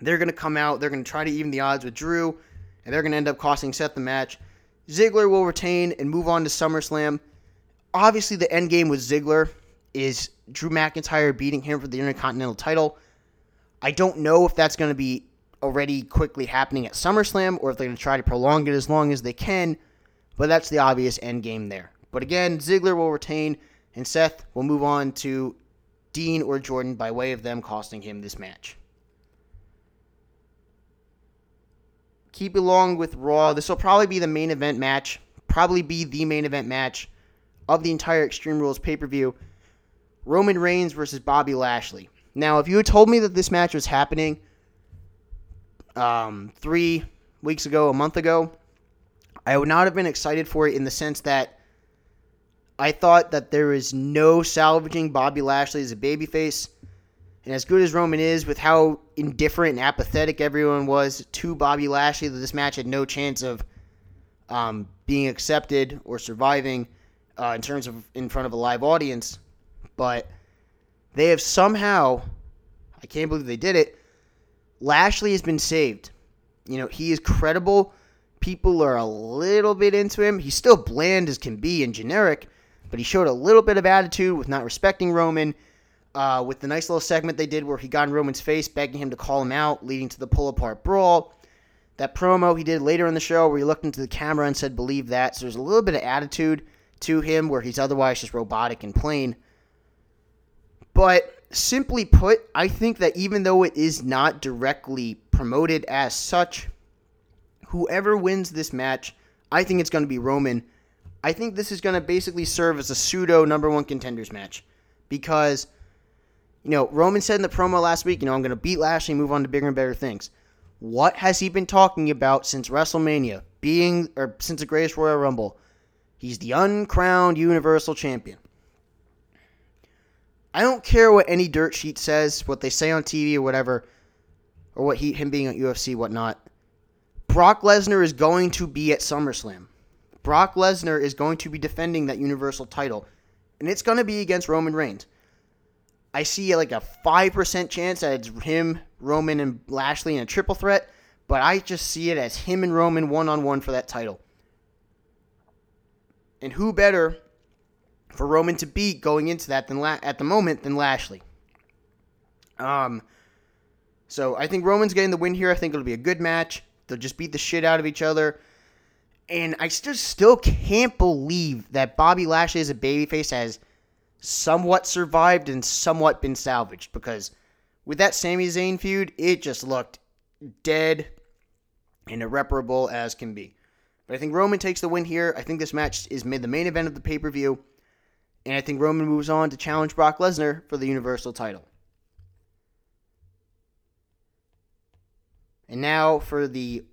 They're going to come out. They're going to try to even the odds with Drew, and they're going to end up costing Seth the match. Ziggler will retain and move on to SummerSlam. Obviously, the end game with Ziggler is Drew McIntyre beating him for the Intercontinental title. I don't know if that's going to be already quickly happening at SummerSlam or if they're going to try to prolong it as long as they can, but that's the obvious end game there. But again, Ziggler will retain, and Seth will move on to Dean or Jordan by way of them costing him this match. Keep along with Raw. This will probably be the main event match, probably be the main event match of the entire Extreme Rules pay per view. Roman Reigns versus Bobby Lashley. Now, if you had told me that this match was happening um, three weeks ago, a month ago, I would not have been excited for it in the sense that I thought that there is no salvaging Bobby Lashley as a babyface. And as good as Roman is, with how indifferent and apathetic everyone was to Bobby Lashley, that this match had no chance of um, being accepted or surviving uh, in terms of in front of a live audience. But they have somehow, I can't believe they did it. Lashley has been saved. You know, he is credible. People are a little bit into him. He's still bland as can be and generic, but he showed a little bit of attitude with not respecting Roman uh, with the nice little segment they did where he got in Roman's face, begging him to call him out, leading to the pull apart brawl. That promo he did later in the show where he looked into the camera and said, believe that. So there's a little bit of attitude to him where he's otherwise just robotic and plain. But simply put, I think that even though it is not directly promoted as such, whoever wins this match, I think it's going to be Roman. I think this is going to basically serve as a pseudo number one contenders match because you know, Roman said in the promo last week, you know, I'm going to beat Lashley move on to bigger and better things. What has he been talking about since WrestleMania, being or since the Greatest Royal Rumble? He's the uncrowned Universal Champion. I don't care what any dirt sheet says, what they say on TV or whatever, or what he him being at UFC, whatnot. Brock Lesnar is going to be at SummerSlam. Brock Lesnar is going to be defending that Universal title, and it's going to be against Roman Reigns. I see like a 5% chance that it's him, Roman, and Lashley in a triple threat, but I just see it as him and Roman one on one for that title. And who better for Roman to beat going into that than La- at the moment than Lashley? Um, so I think Roman's getting the win here. I think it'll be a good match. They'll just beat the shit out of each other. And I just still can't believe that Bobby Lashley as a babyface has – somewhat survived and somewhat been salvaged because with that Sami Zayn feud, it just looked dead and irreparable as can be. But I think Roman takes the win here. I think this match is made the main event of the pay per view. And I think Roman moves on to challenge Brock Lesnar for the Universal title. And now for the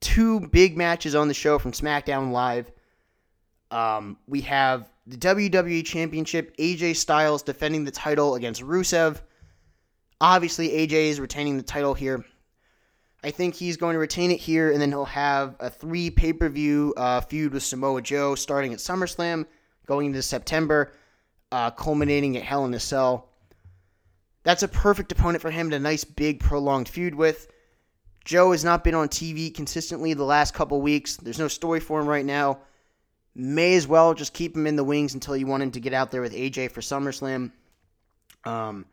two big matches on the show from SmackDown Live. Um, we have the WWE Championship, AJ Styles defending the title against Rusev. Obviously, AJ is retaining the title here. I think he's going to retain it here, and then he'll have a three pay per view uh, feud with Samoa Joe starting at SummerSlam, going into September, uh, culminating at Hell in a Cell. That's a perfect opponent for him a nice, big, prolonged feud with. Joe has not been on TV consistently the last couple weeks. There's no story for him right now. May as well just keep him in the wings until you want him to get out there with AJ for SummerSlam. Um,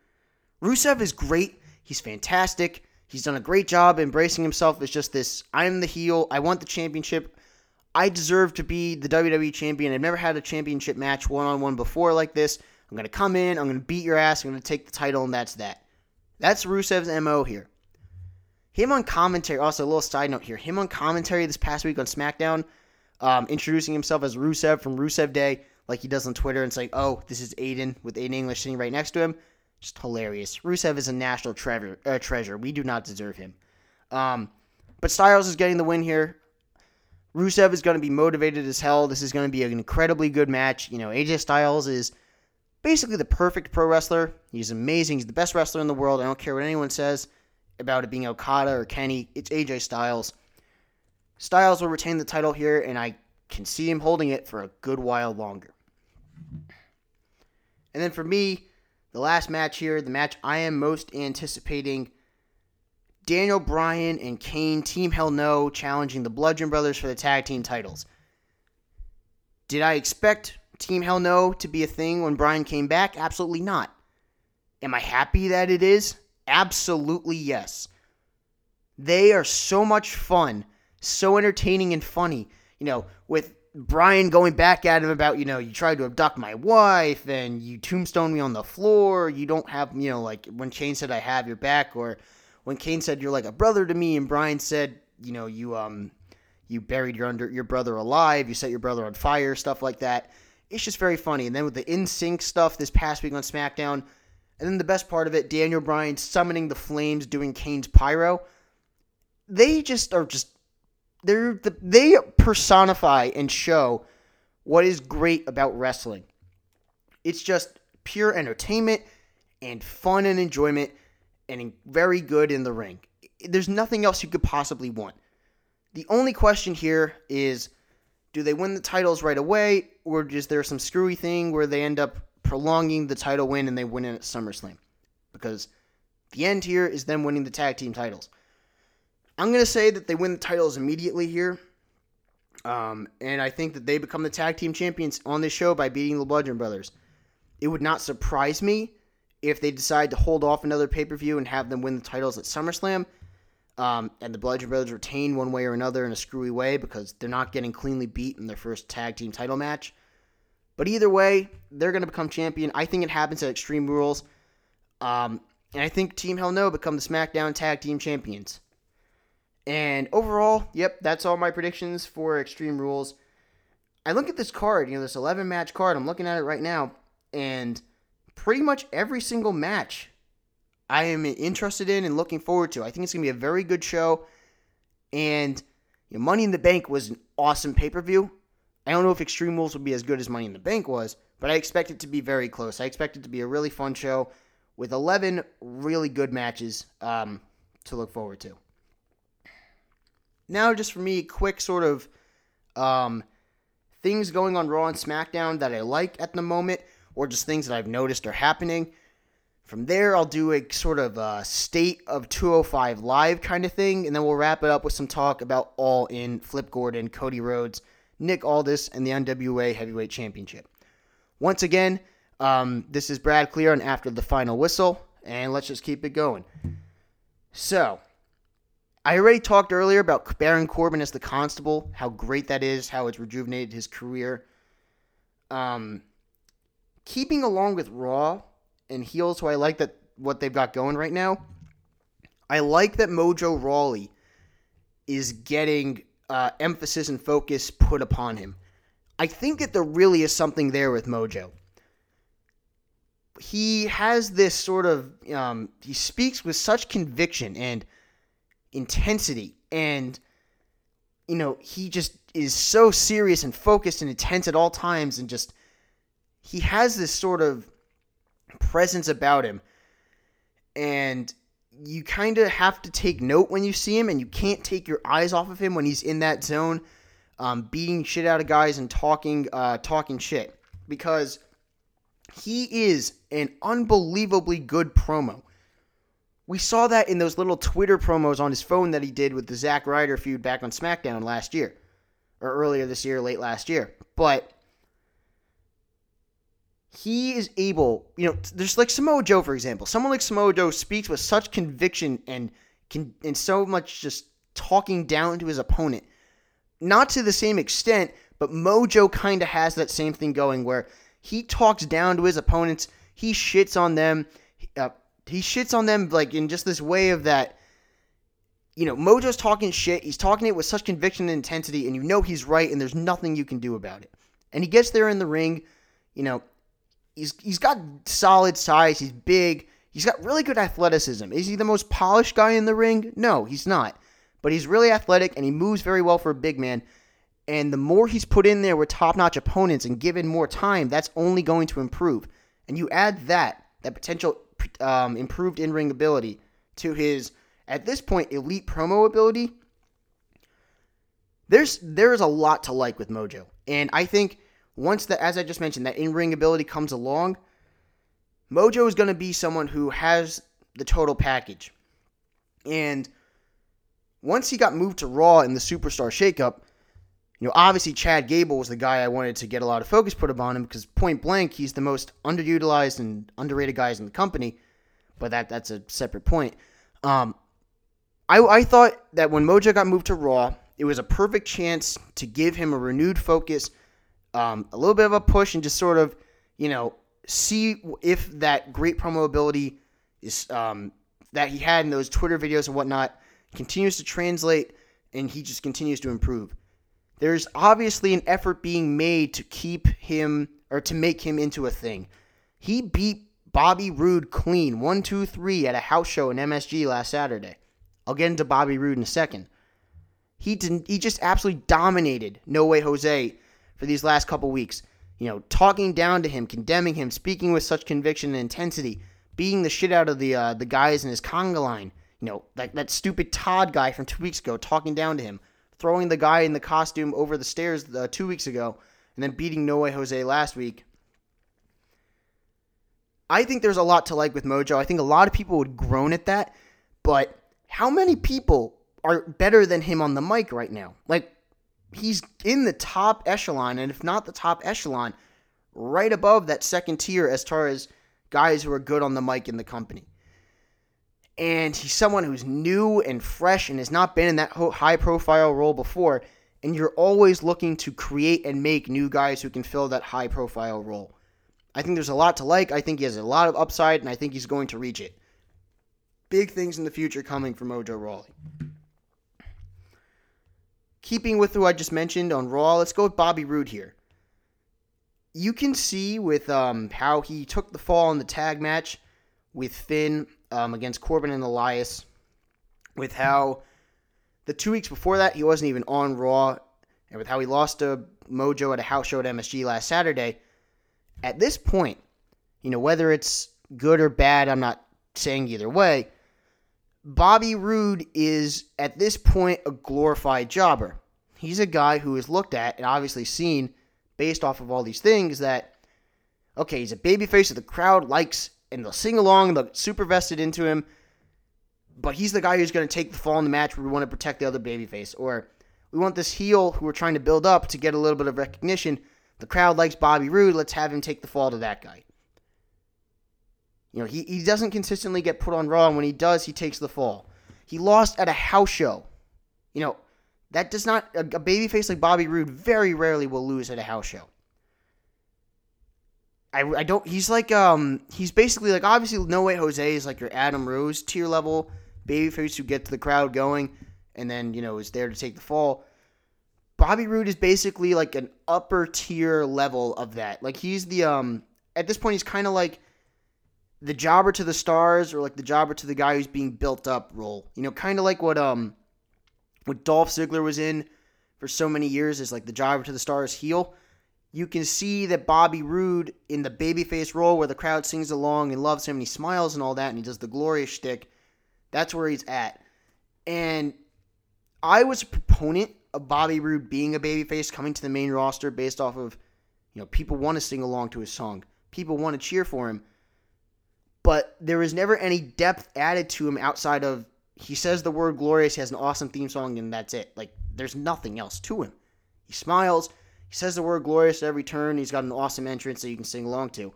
Rusev is great. He's fantastic. He's done a great job embracing himself as just this I'm the heel. I want the championship. I deserve to be the WWE champion. I've never had a championship match one on one before like this. I'm going to come in, I'm going to beat your ass, I'm going to take the title, and that's that. That's Rusev's MO here. Him on commentary, also a little side note here. Him on commentary this past week on SmackDown um, introducing himself as Rusev from Rusev Day, like he does on Twitter, and saying, "Oh, this is Aiden with Aiden English sitting right next to him." Just hilarious. Rusev is a national treasure. Uh, treasure. We do not deserve him. Um, but Styles is getting the win here. Rusev is going to be motivated as hell. This is going to be an incredibly good match. You know, AJ Styles is basically the perfect pro wrestler. He's amazing. He's the best wrestler in the world. I don't care what anyone says about it being Okada or Kenny. It's AJ Styles. Styles will retain the title here, and I can see him holding it for a good while longer. And then for me, the last match here, the match I am most anticipating Daniel Bryan and Kane, Team Hell No, challenging the Bludgeon Brothers for the tag team titles. Did I expect Team Hell No to be a thing when Bryan came back? Absolutely not. Am I happy that it is? Absolutely yes. They are so much fun, so entertaining and funny. You know, with Bryan going back at him about, you know, you tried to abduct my wife and you tombstone me on the floor. You don't have, you know, like when Kane said, I have your back, or when Kane said, you're like a brother to me, and Bryan said, you know, you, um, you buried your under your brother alive, you set your brother on fire, stuff like that. It's just very funny. And then with the in sync stuff this past week on SmackDown, and then the best part of it, Daniel Bryan summoning the flames, doing Kane's pyro. They just are just they're the, they personify and show what is great about wrestling. It's just pure entertainment and fun and enjoyment and very good in the ring. There's nothing else you could possibly want. The only question here is do they win the titles right away or is there some screwy thing where they end up prolonging the title win and they win it at SummerSlam? Because the end here is them winning the tag team titles. I'm going to say that they win the titles immediately here. Um, and I think that they become the tag team champions on this show by beating the Bludgeon Brothers. It would not surprise me if they decide to hold off another pay per view and have them win the titles at SummerSlam. Um, and the Bludgeon Brothers retain one way or another in a screwy way because they're not getting cleanly beat in their first tag team title match. But either way, they're going to become champion. I think it happens at Extreme Rules. Um, and I think Team Hell No become the SmackDown Tag Team Champions. And overall, yep, that's all my predictions for Extreme Rules. I look at this card, you know, this 11 match card, I'm looking at it right now, and pretty much every single match I am interested in and looking forward to. I think it's going to be a very good show. And you know, Money in the Bank was an awesome pay per view. I don't know if Extreme Rules will be as good as Money in the Bank was, but I expect it to be very close. I expect it to be a really fun show with 11 really good matches um, to look forward to now just for me, quick sort of um, things going on Raw and SmackDown that I like at the moment, or just things that I've noticed are happening. From there, I'll do a sort of a state of 205 live kind of thing, and then we'll wrap it up with some talk about All In, Flip Gordon, Cody Rhodes, Nick Aldis, and the NWA Heavyweight Championship. Once again, um, this is Brad Klier and After the Final Whistle, and let's just keep it going. So, I already talked earlier about Baron Corbin as the constable, how great that is, how it's rejuvenated his career. Um, keeping along with Raw and heels, who I like that what they've got going right now. I like that Mojo Rawley is getting uh, emphasis and focus put upon him. I think that there really is something there with Mojo. He has this sort of um, he speaks with such conviction and intensity. And you know he just is so serious and focused and intense at all times and just he has this sort of presence about him. And you kind of have to take note when you see him and you can't take your eyes off of him when he's in that zone um, beating shit out of guys and talking uh, talking shit. Because he is an unbelievably good promo we saw that in those little Twitter promos on his phone that he did with the Zack Ryder feud back on SmackDown last year, or earlier this year, late last year. But he is able, you know, there's like Samoa Joe, for example. Someone like Samoa Joe speaks with such conviction and can and so much just talking down to his opponent. Not to the same extent, but Mojo kind of has that same thing going where he talks down to his opponents, he shits on them, he shits on them like in just this way of that you know, Mojo's talking shit. He's talking it with such conviction and intensity, and you know he's right, and there's nothing you can do about it. And he gets there in the ring, you know, he's he's got solid size, he's big, he's got really good athleticism. Is he the most polished guy in the ring? No, he's not. But he's really athletic and he moves very well for a big man. And the more he's put in there with top-notch opponents and given more time, that's only going to improve. And you add that, that potential um, improved in ring ability to his, at this point, elite promo ability, there's there is a lot to like with Mojo. And I think once that, as I just mentioned, that in ring ability comes along, Mojo is going to be someone who has the total package. And once he got moved to Raw in the Superstar Shakeup, you know, obviously Chad Gable was the guy I wanted to get a lot of focus put upon him because point blank, he's the most underutilized and underrated guys in the company. But that that's a separate point. Um, I, I thought that when Mojo got moved to Raw, it was a perfect chance to give him a renewed focus, um, a little bit of a push, and just sort of, you know, see if that great promo ability is um, that he had in those Twitter videos and whatnot continues to translate, and he just continues to improve. There's obviously an effort being made to keep him or to make him into a thing. He beat Bobby Roode clean, one, two, three, at a house show in MSG last Saturday. I'll get into Bobby Roode in a second. He didn't. He just absolutely dominated No Way Jose for these last couple weeks. You know, talking down to him, condemning him, speaking with such conviction and intensity, beating the shit out of the uh, the guys in his conga line. You know, like that stupid Todd guy from two weeks ago, talking down to him, throwing the guy in the costume over the stairs uh, two weeks ago, and then beating No Way Jose last week. I think there's a lot to like with Mojo. I think a lot of people would groan at that, but how many people are better than him on the mic right now? Like, he's in the top echelon, and if not the top echelon, right above that second tier as far as guys who are good on the mic in the company. And he's someone who's new and fresh and has not been in that high profile role before. And you're always looking to create and make new guys who can fill that high profile role. I think there's a lot to like. I think he has a lot of upside, and I think he's going to reach it. Big things in the future coming from Mojo Rawley. Keeping with who I just mentioned on Raw, let's go with Bobby Roode here. You can see with um, how he took the fall in the tag match with Finn um, against Corbin and Elias, with how the two weeks before that he wasn't even on Raw, and with how he lost to Mojo at a house show at MSG last Saturday at this point, you know, whether it's good or bad, I'm not saying either way. Bobby Roode is at this point a glorified jobber. He's a guy who is looked at and obviously seen based off of all these things that okay, he's a babyface that the crowd likes and they'll sing along, they'll super vested into him, but he's the guy who's going to take the fall in the match where we want to protect the other babyface. Or we want this heel who we're trying to build up to get a little bit of recognition the crowd likes Bobby Roode. Let's have him take the fall to that guy. You know, he, he doesn't consistently get put on Raw, and when he does, he takes the fall. He lost at a house show. You know, that does not. A, a babyface like Bobby Roode very rarely will lose at a house show. I, I don't. He's like um. He's basically like obviously No Way Jose is like your Adam Rose tier level babyface who gets the crowd going, and then you know is there to take the fall. Bobby Roode is basically like an upper tier level of that. Like he's the um at this point he's kind of like the jobber to the stars or like the jobber to the guy who's being built up role. You know, kind of like what um what Dolph Ziggler was in for so many years is like the jobber to the stars heel. You can see that Bobby Roode in the babyface role where the crowd sings along and loves him and he smiles and all that and he does the glorious shtick. That's where he's at. And I was a proponent of Bobby Roode being a babyface coming to the main roster based off of, you know, people want to sing along to his song. People want to cheer for him. But there was never any depth added to him outside of he says the word glorious, he has an awesome theme song, and that's it. Like, there's nothing else to him. He smiles, he says the word glorious at every turn, he's got an awesome entrance that you can sing along to.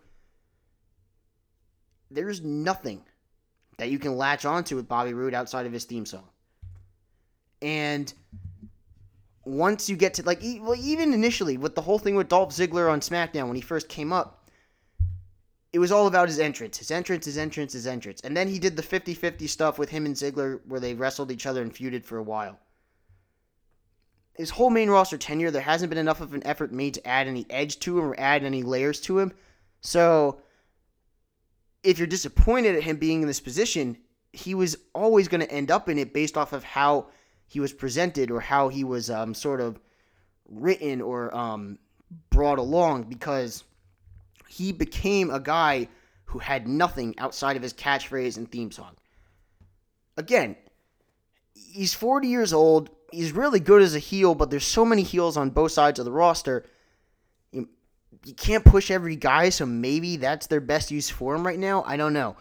There's nothing that you can latch onto with Bobby Roode outside of his theme song. And once you get to like well, even initially with the whole thing with Dolph Ziggler on SmackDown when he first came up, it was all about his entrance, his entrance, his entrance, his entrance. And then he did the 50-50 stuff with him and Ziggler where they wrestled each other and feuded for a while. His whole main roster tenure, there hasn't been enough of an effort made to add any edge to him or add any layers to him. So if you're disappointed at him being in this position, he was always going to end up in it based off of how he was presented or how he was um, sort of written or um, brought along because he became a guy who had nothing outside of his catchphrase and theme song. Again, he's 40 years old. He's really good as a heel, but there's so many heels on both sides of the roster. You, you can't push every guy, so maybe that's their best use for him right now. I don't know.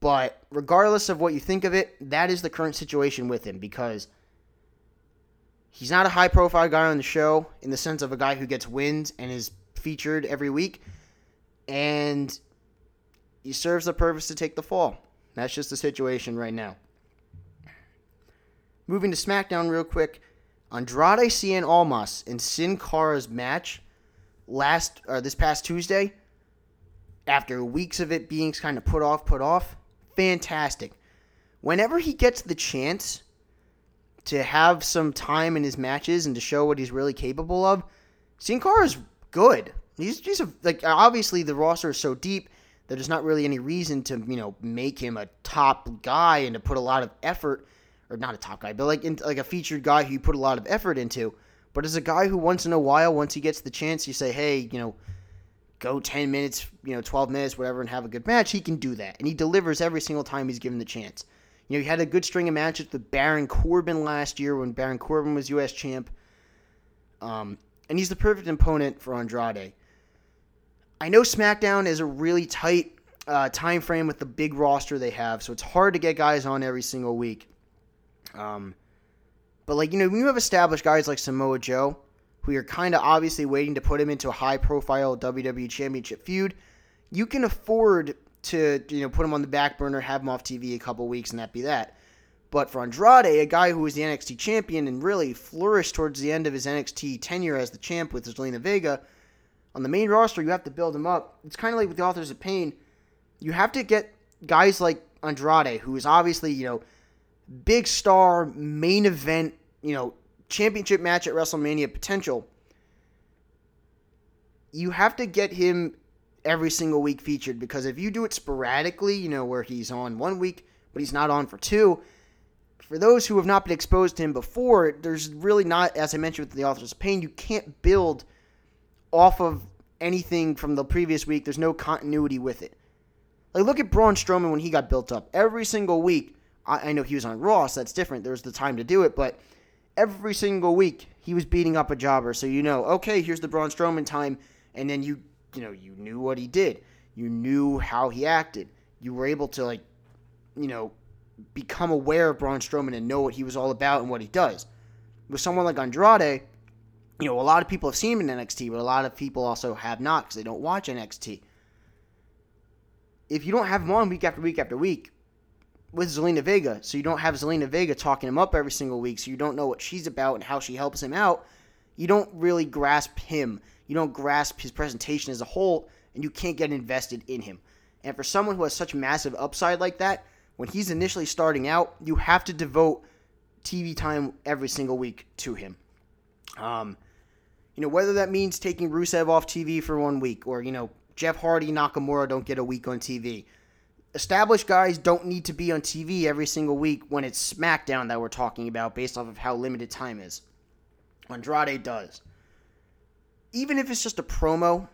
But regardless of what you think of it, that is the current situation with him because he's not a high profile guy on the show in the sense of a guy who gets wins and is featured every week. And he serves the purpose to take the fall. That's just the situation right now. Moving to SmackDown real quick. Andrade Cien Almas in Sin Cara's match last or this past Tuesday, after weeks of it being kind of put off, put off, fantastic. Whenever he gets the chance to have some time in his matches and to show what he's really capable of, Sin Cara is good. He's just a, like obviously the roster is so deep that there's not really any reason to you know make him a top guy and to put a lot of effort or not a top guy, but like in, like a featured guy who you put a lot of effort into. But as a guy who once in a while, once he gets the chance, you say, hey, you know, go 10 minutes, you know, 12 minutes, whatever, and have a good match, he can do that. And he delivers every single time he's given the chance. You know, he had a good string of matches with Baron Corbin last year when Baron Corbin was U.S. champ. Um, and he's the perfect opponent for Andrade. I know SmackDown is a really tight uh, time frame with the big roster they have, so it's hard to get guys on every single week. Um, but like you know, when you have established guys like Samoa Joe, who you're kind of obviously waiting to put him into a high-profile WWE Championship feud, you can afford to you know put him on the back burner, have him off TV a couple weeks, and that be that. But for Andrade, a guy who was the NXT champion and really flourished towards the end of his NXT tenure as the champ with Zelina Vega, on the main roster, you have to build him up. It's kind of like with the Authors of Pain. You have to get guys like Andrade, who is obviously, you know, big star, main event, you know, championship match at WrestleMania potential. You have to get him every single week featured because if you do it sporadically, you know, where he's on one week but he's not on for two, for those who have not been exposed to him before, there's really not, as I mentioned with the Authors of Pain, you can't build off of anything from the previous week. There's no continuity with it. Like, look at Braun Strowman when he got built up. Every single week, I, I know he was on Raw, so that's different. There was the time to do it, but every single week he was beating up a jobber. So you know, okay, here's the Braun Strowman time, and then you, you know, you knew what he did. You knew how he acted. You were able to like, you know, become aware of Braun Strowman and know what he was all about and what he does. With someone like Andrade, you know, a lot of people have seen him in NXT, but a lot of people also have not because they don't watch NXT. If you don't have him on week after week after week with Zelina Vega, so you don't have Zelina Vega talking him up every single week, so you don't know what she's about and how she helps him out, you don't really grasp him. You don't grasp his presentation as a whole, and you can't get invested in him. And for someone who has such massive upside like that, when he's initially starting out, you have to devote TV time every single week to him. Um, you know, whether that means taking Rusev off TV for one week or, you know, Jeff Hardy, Nakamura don't get a week on TV. Established guys don't need to be on TV every single week when it's SmackDown that we're talking about based off of how limited time is. Andrade does. Even if it's just a promo,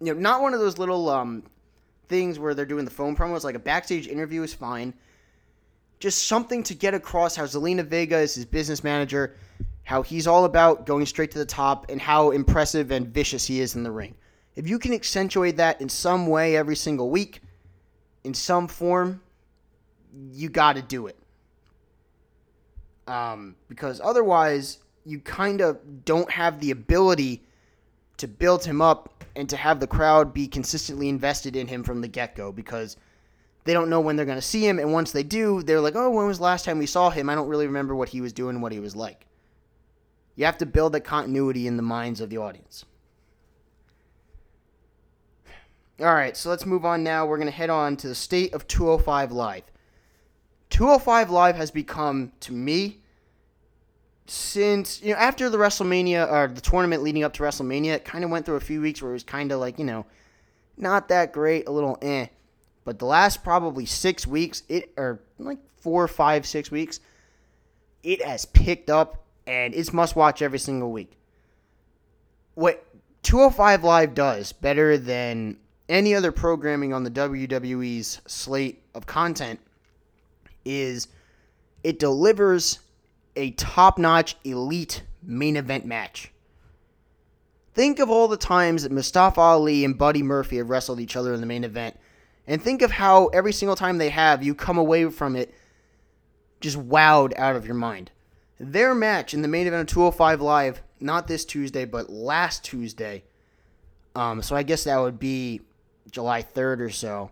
you know, not one of those little um, things where they're doing the phone promos, like a backstage interview is fine. Just something to get across how Zelina Vega is his business manager how he's all about going straight to the top and how impressive and vicious he is in the ring. If you can accentuate that in some way every single week, in some form, you got to do it. Um, because otherwise, you kind of don't have the ability to build him up and to have the crowd be consistently invested in him from the get go because they don't know when they're going to see him. And once they do, they're like, oh, when was the last time we saw him? I don't really remember what he was doing, what he was like. You have to build that continuity in the minds of the audience. All right, so let's move on now. We're going to head on to the state of 205 Live. 205 Live has become, to me, since, you know, after the WrestleMania, or the tournament leading up to WrestleMania, it kind of went through a few weeks where it was kind of like, you know, not that great, a little eh. But the last probably six weeks, it, or like four, five, six weeks, it has picked up and it's must watch every single week. What 205 Live does better than any other programming on the WWE's slate of content is it delivers a top notch elite main event match. Think of all the times that Mustafa Ali and Buddy Murphy have wrestled each other in the main event, And think of how every single time they have, you come away from it just wowed out of your mind. Their match in the main event of 205 Live, not this Tuesday, but last Tuesday. Um, so I guess that would be July 3rd or so.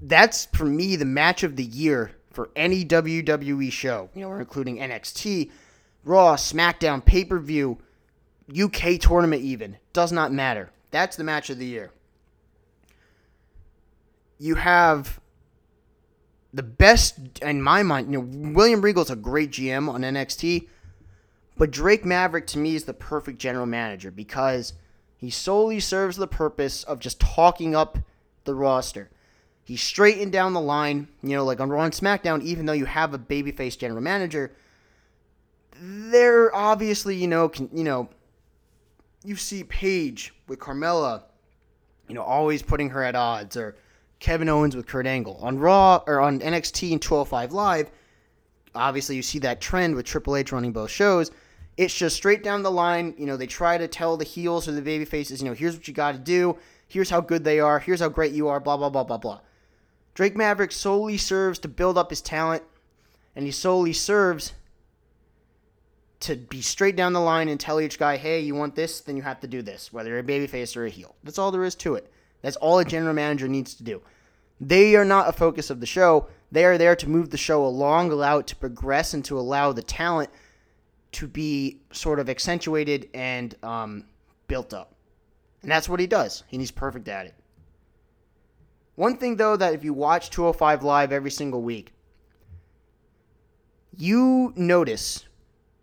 That's for me the match of the year for any WWE show. You know, we're including NXT, Raw, SmackDown, pay per view, UK tournament, even. Does not matter. That's the match of the year. You have the best, in my mind, you know, William Regal's a great GM on NXT, but Drake Maverick to me is the perfect general manager because he solely serves the purpose of just talking up the roster. He's straightened down the line, you know, like on Raw and SmackDown, even though you have a babyface general manager, they're obviously, you know, can, you know, you see Paige with Carmella, you know, always putting her at odds, or Kevin Owens with Kurt Angle. On Raw or on NXT and 205 Live, obviously you see that trend with Triple H running both shows. It's just straight down the line. You know, they try to tell the heels or the baby faces, you know, here's what you got to do. Here's how good they are. Here's how great you are. Blah, blah, blah, blah, blah. Drake Maverick solely serves to build up his talent, and he solely serves to be straight down the line and tell each guy, hey, you want this, then you have to do this, whether you're a babyface or a heel. That's all there is to it. That's all a general manager needs to do. They are not a focus of the show. They are there to move the show along, allow it to progress, and to allow the talent to be sort of accentuated and um, built up. And that's what he does, and he's perfect at it. One thing, though, that if you watch 205 Live every single week, you notice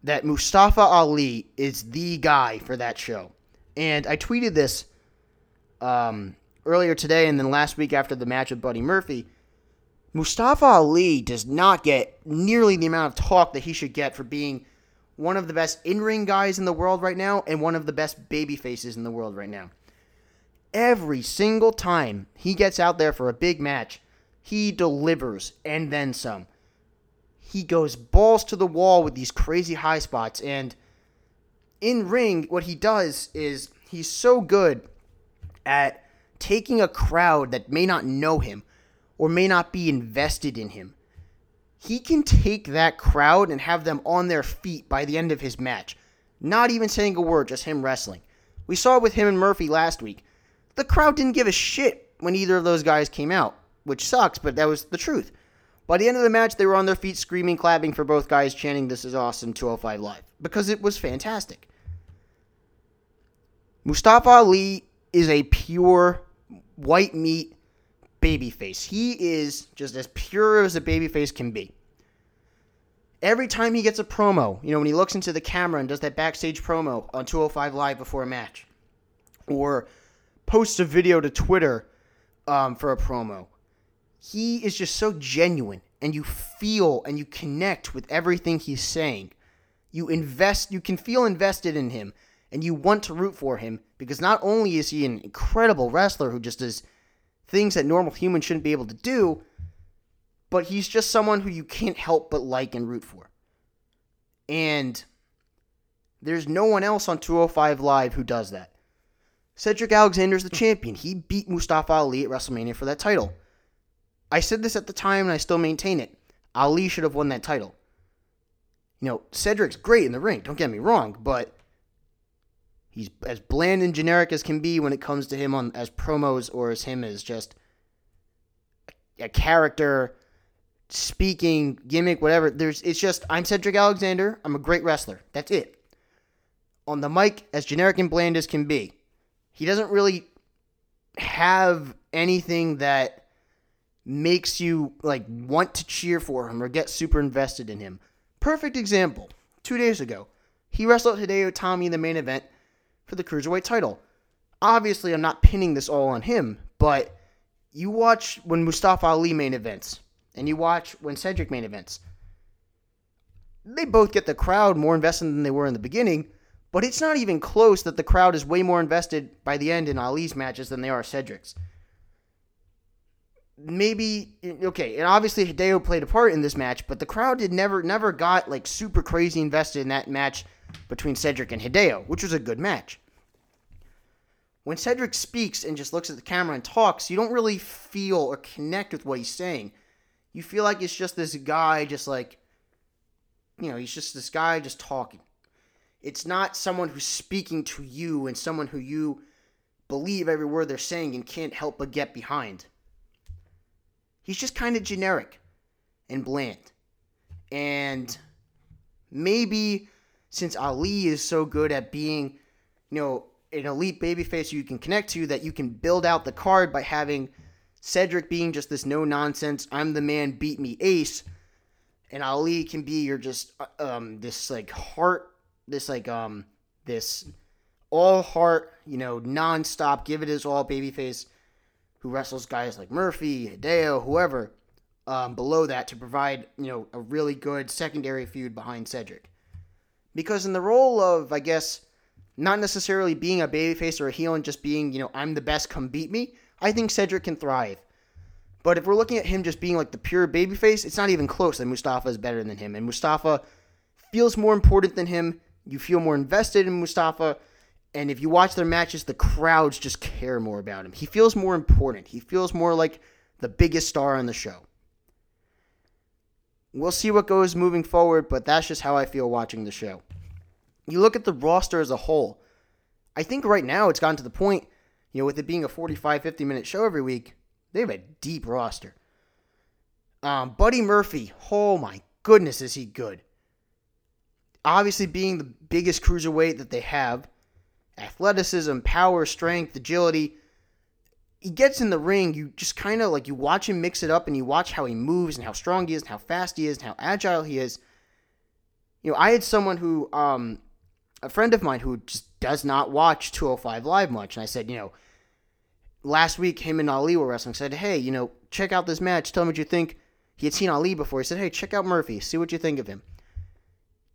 that Mustafa Ali is the guy for that show. And I tweeted this um, earlier today and then last week after the match with Buddy Murphy. Mustafa Ali does not get nearly the amount of talk that he should get for being one of the best in ring guys in the world right now and one of the best baby faces in the world right now. Every single time he gets out there for a big match, he delivers and then some. He goes balls to the wall with these crazy high spots. And in ring, what he does is he's so good at taking a crowd that may not know him or may not be invested in him. He can take that crowd and have them on their feet by the end of his match. Not even saying a word, just him wrestling. We saw it with him and Murphy last week the crowd didn't give a shit when either of those guys came out, which sucks, but that was the truth. By the end of the match, they were on their feet screaming, clapping for both guys, chanting, This is awesome 205 Live, because it was fantastic. Mustafa Ali is a pure white meat babyface. He is just as pure as a babyface can be. Every time he gets a promo, you know, when he looks into the camera and does that backstage promo on 205 Live before a match, or posts a video to Twitter um, for a promo. He is just so genuine, and you feel and you connect with everything he's saying. You invest, you can feel invested in him, and you want to root for him because not only is he an incredible wrestler who just does things that normal humans shouldn't be able to do, but he's just someone who you can't help but like and root for. And there's no one else on 205 Live who does that. Cedric Alexander's the champion. He beat Mustafa Ali at WrestleMania for that title. I said this at the time and I still maintain it. Ali should have won that title. You know, Cedric's great in the ring, don't get me wrong, but he's as bland and generic as can be when it comes to him on as promos or as him as just a, character speaking gimmick whatever. There's it's just I'm Cedric Alexander. I'm a great wrestler. That's it. On the mic as generic and bland as can be. He doesn't really have anything that makes you like want to cheer for him or get super invested in him. Perfect example. Two days ago, he wrestled Hideo Itami in the main event for the cruiserweight title. Obviously, I'm not pinning this all on him, but you watch when Mustafa Ali main events and you watch when Cedric main events. They both get the crowd more invested than they were in the beginning, but it's not even close that the crowd is way more invested by the end in Ali's matches than they are Cedric's. Maybe okay, and obviously Hideo played a part in this match, but the crowd did never never got like super crazy invested in that match between Cedric and Hideo, which was a good match. when Cedric speaks and just looks at the camera and talks, you don't really feel or connect with what he's saying. You feel like it's just this guy, just like, you know, he's just this guy just talking. It's not someone who's speaking to you and someone who you believe every word they're saying and can't help but get behind. He's just kind of generic and bland. And maybe since Ali is so good at being, you know, an elite babyface you can connect to, that you can build out the card by having Cedric being just this no nonsense, I'm the man, beat me ace, and Ali can be your just uh, um this like heart, this like um this all heart, you know, nonstop, give it his all babyface who wrestles guys like Murphy, Hideo, whoever um, below that to provide, you know, a really good secondary feud behind Cedric. Because in the role of, I guess, not necessarily being a babyface or a heel and just being, you know, I'm the best, come beat me, I think Cedric can thrive. But if we're looking at him just being like the pure babyface, it's not even close that Mustafa is better than him. And Mustafa feels more important than him. You feel more invested in Mustafa. And if you watch their matches, the crowds just care more about him. He feels more important. He feels more like the biggest star on the show. We'll see what goes moving forward, but that's just how I feel watching the show. You look at the roster as a whole. I think right now it's gotten to the point, you know, with it being a 45, 50 minute show every week, they have a deep roster. Um, Buddy Murphy, oh my goodness, is he good. Obviously, being the biggest cruiserweight that they have, athleticism, power, strength, agility. He gets in the ring, you just kind of like you watch him mix it up and you watch how he moves and how strong he is and how fast he is and how agile he is. You know, I had someone who, um, a friend of mine who just does not watch 205 Live much, and I said, you know, last week him and Ali were wrestling. I said, hey, you know, check out this match. Tell me what you think. He had seen Ali before. He said, hey, check out Murphy. See what you think of him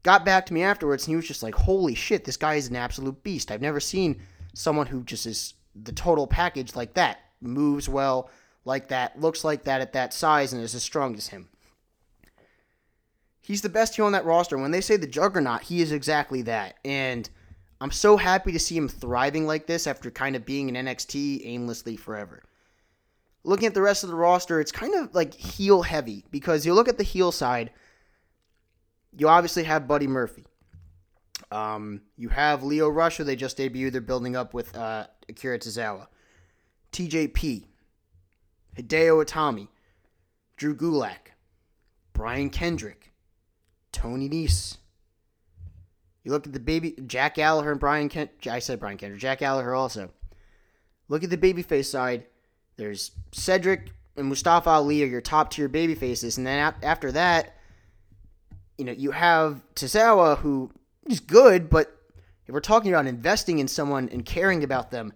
got back to me afterwards and he was just like, holy shit, this guy is an absolute beast. I've never seen someone who just is the total package like that. Moves well like that, looks like that at that size, and is as strong as him. He's the best heel on that roster. When they say the juggernaut, he is exactly that. And I'm so happy to see him thriving like this after kind of being in NXT aimlessly forever. Looking at the rest of the roster, it's kind of like heel heavy because you look at the heel side – you obviously have Buddy Murphy. Um, you have Lio Rush, who they just debuted. They're building up with uh, Akira Tozawa. TJP. Hideo Itami. Drew Gulak. Brian Kendrick. Tony Nese. You look at the baby Jack Gallagher and Brian Kent. I said Brian Kendrick. Jack Gallagher also. Look at the babyface side. There's Cedric and Mustafa Ali are your top tier babyfaces, and then after that, you know, you have Tozawa who is good, but if we're talking about investing in someone and caring about them,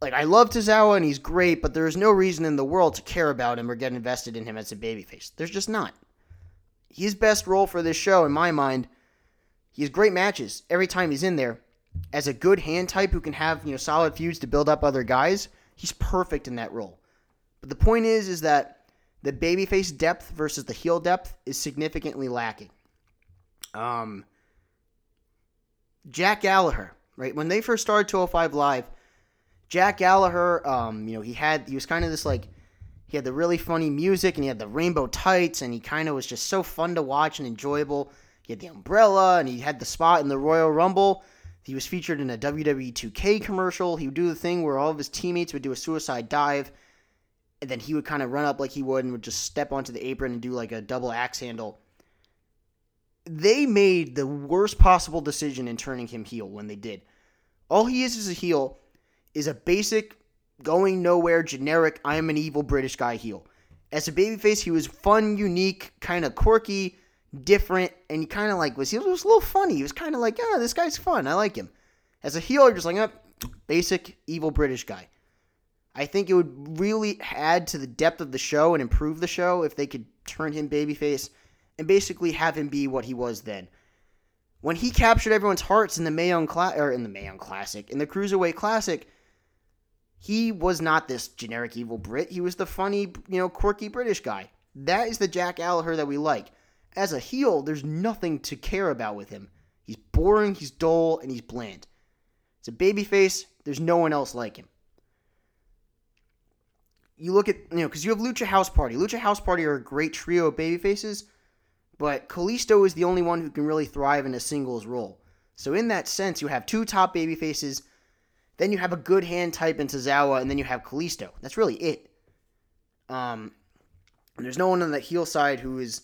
like I love Tozawa and he's great, but there is no reason in the world to care about him or get invested in him as a babyface. There's just not. His best role for this show, in my mind, he has great matches every time he's in there. As a good hand type who can have you know solid feuds to build up other guys, he's perfect in that role. But the point is, is that the babyface depth versus the heel depth is significantly lacking. Um, Jack Gallagher, right? When they first started 205 Live, Jack Gallagher, um, you know, he had he was kind of this like he had the really funny music and he had the rainbow tights and he kind of was just so fun to watch and enjoyable. He had the umbrella and he had the spot in the Royal Rumble. He was featured in a WWE 2K commercial. He would do the thing where all of his teammates would do a suicide dive and then he would kind of run up like he would and would just step onto the apron and do like a double axe handle. They made the worst possible decision in turning him heel when they did. All he is as a heel is a basic, going nowhere, generic, I am an evil British guy heel. As a babyface, he was fun, unique, kind of quirky, different, and he kind of like was he was a little funny. He was kind of like, yeah, this guy's fun. I like him. As a heel, you're just like, oh, basic evil British guy. I think it would really add to the depth of the show and improve the show if they could turn him babyface and basically have him be what he was then. When he captured everyone's hearts in the Mae Young Cla- or in the Mae Young Classic, in the Cruiserweight Classic, he was not this generic evil Brit. He was the funny, you know, quirky British guy. That is the Jack Gallagher that we like. As a heel, there's nothing to care about with him. He's boring, he's dull, and he's bland. It's a babyface. There's no one else like him. You look at, you know, because you have Lucha House Party. Lucha House Party are a great trio of babyfaces, but Kalisto is the only one who can really thrive in a singles role. So, in that sense, you have two top baby faces, then you have a good hand type in Tozawa, and then you have Kalisto. That's really it. Um, there's no one on the heel side who is,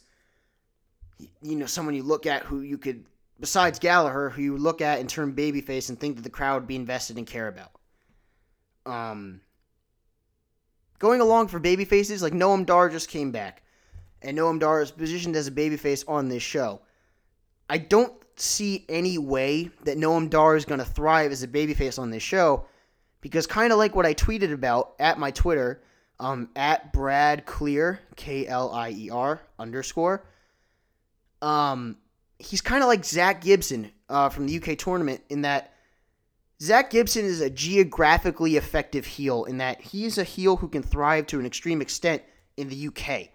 you know, someone you look at who you could besides Gallagher, who you look at and turn babyface and think that the crowd would be invested and care about. Um, going along for babyfaces, like Noam Dar just came back, and Noam Dar is positioned as a babyface on this show. I don't see any way that Noam Dar is going to thrive as a babyface on this show, because kind of like what I tweeted about at my Twitter, um, at Brad Klier, K L I E R underscore. Um, he's kind of like Zach Gibson uh, from the UK tournament in that Zach Gibson is a geographically effective heel in that he is a heel who can thrive to an extreme extent in the UK.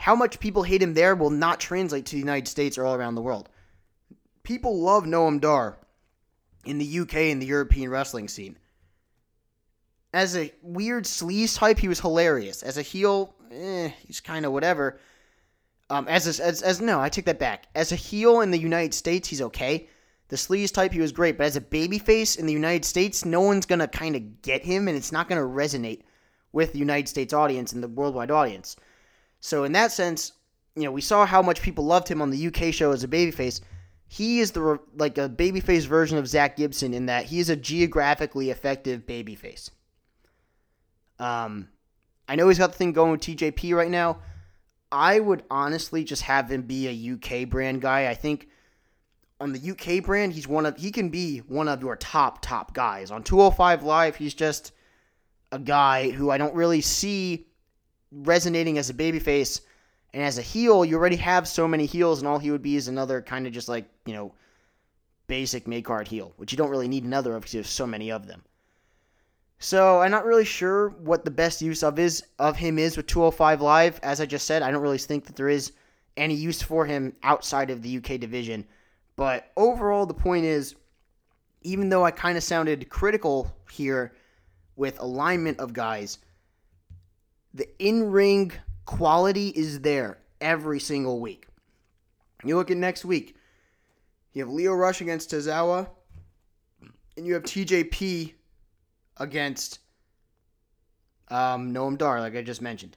How much people hate him there will not translate to the United States or all around the world. People love Noam Dar in the UK and the European wrestling scene. As a weird sleaze type, he was hilarious. As a heel, eh, he's kind of whatever. Um, as, a, as as no, I take that back. As a heel in the United States, he's okay. The sleaze type, he was great, but as a babyface in the United States, no one's gonna kind of get him, and it's not gonna resonate with the United States audience and the worldwide audience. So in that sense, you know, we saw how much people loved him on the UK show as a babyface. He is the like a babyface version of Zach Gibson in that he is a geographically effective babyface. Um, I know he's got the thing going with TJP right now. I would honestly just have him be a UK brand guy. I think on the UK brand, he's one of he can be one of your top top guys. On 205 Live, he's just a guy who I don't really see resonating as a babyface. And as a heel, you already have so many heels, and all he would be is another kind of just like, you know, basic mid card heel, which you don't really need another of because you have so many of them. So I'm not really sure what the best use of is of him is with 205 Live. As I just said, I don't really think that there is any use for him outside of the UK division. But overall, the point is, even though I kind of sounded critical here with alignment of guys, the in-ring quality is there every single week. You look at next week, you have Lio Rush against Tozawa, and you have TJP against um, Noam Dar, like I just mentioned.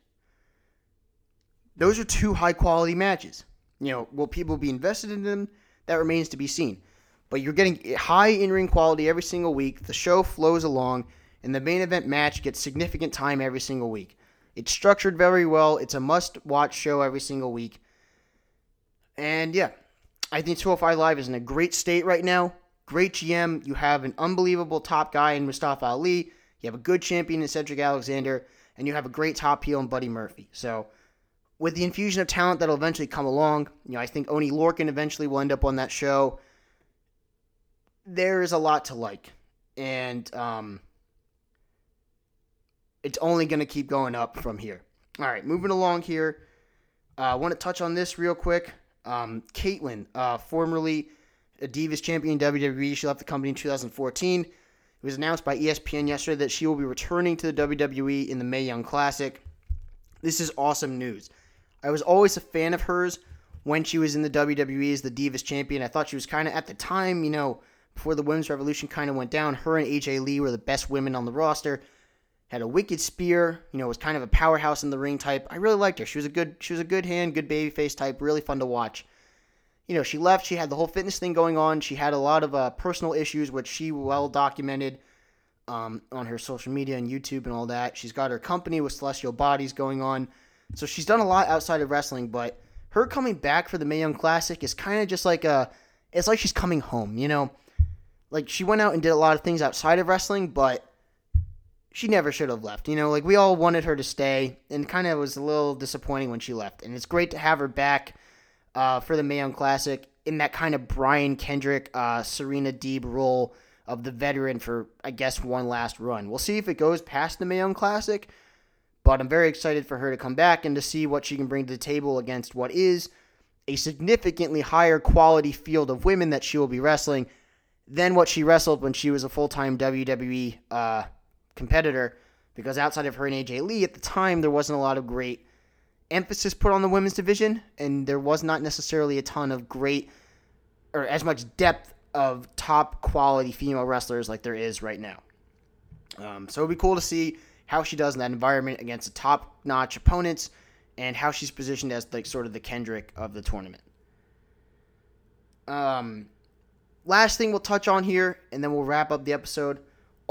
Those are two high quality matches. You know, will people be invested in them? That remains to be seen. But you're getting high in ring quality every single week. The show flows along, and the main event match gets significant time every single week. It's structured very well. It's a must watch show every single week. And yeah, I think 205 Live is in a great state right now. Great GM. You have an unbelievable top guy in Mustafa Ali. You have a good champion in Cedric Alexander. And you have a great top heel in Buddy Murphy. So, with the infusion of talent that'll eventually come along, you know, I think Oni Lorcan eventually will end up on that show. There is a lot to like. And um, it's only going to keep going up from here. All right, moving along here. Uh, I want to touch on this real quick. Um, Kaitlyn, uh, formerly a Divas champion in WWE. She left the company in 2014. It was announced by ESPN yesterday that she will be returning to the WWE in the Mae Young Classic. This is awesome news. I was always a fan of hers when she was in the WWE as the Divas champion. I thought she was kind of, at the time, you know, before the Women's Revolution kind of went down, her and AJ Lee were the best women on the roster. Had a wicked spear, you know, was kind of a powerhouse in the ring type. I really liked her. She was a good, she was a good hand, good babyface type, really fun to watch you know, she left. She had the whole fitness thing going on. She had a lot of uh, personal issues, which she well documented um, on her social media and YouTube and all that. She's got her company with Celestial Bodies going on. So she's done a lot outside of wrestling, but her coming back for the Mae Young Classic is kind of just like a, it's like she's coming home, you know? Like she went out and did a lot of things outside of wrestling, but she never should have left. You know, like we all wanted her to stay, and kind of was a little disappointing when she left. And it's great to have her back uh, for the Mae Young Classic in that kind of Brian Kendrick, uh, Serena Deeb role of the veteran for, I guess, one last run. We'll see if it goes past the Mae Young Classic, but I'm very excited for her to come back and to see what she can bring to the table against what is a significantly higher quality field of women that she will be wrestling than what she wrestled when she was a full time WWE uh, competitor. Because outside of her and AJ Lee at the time, there wasn't a lot of great emphasis put on the women's division, and there was not necessarily a ton of great or as much depth of top quality female wrestlers like there is right now. Um, so it'd be cool to see how she does in that environment against the top notch opponents and how she's positioned as like sort of the Kendrick of the tournament. Um, last thing we'll touch on here, and then we'll wrap up the episode.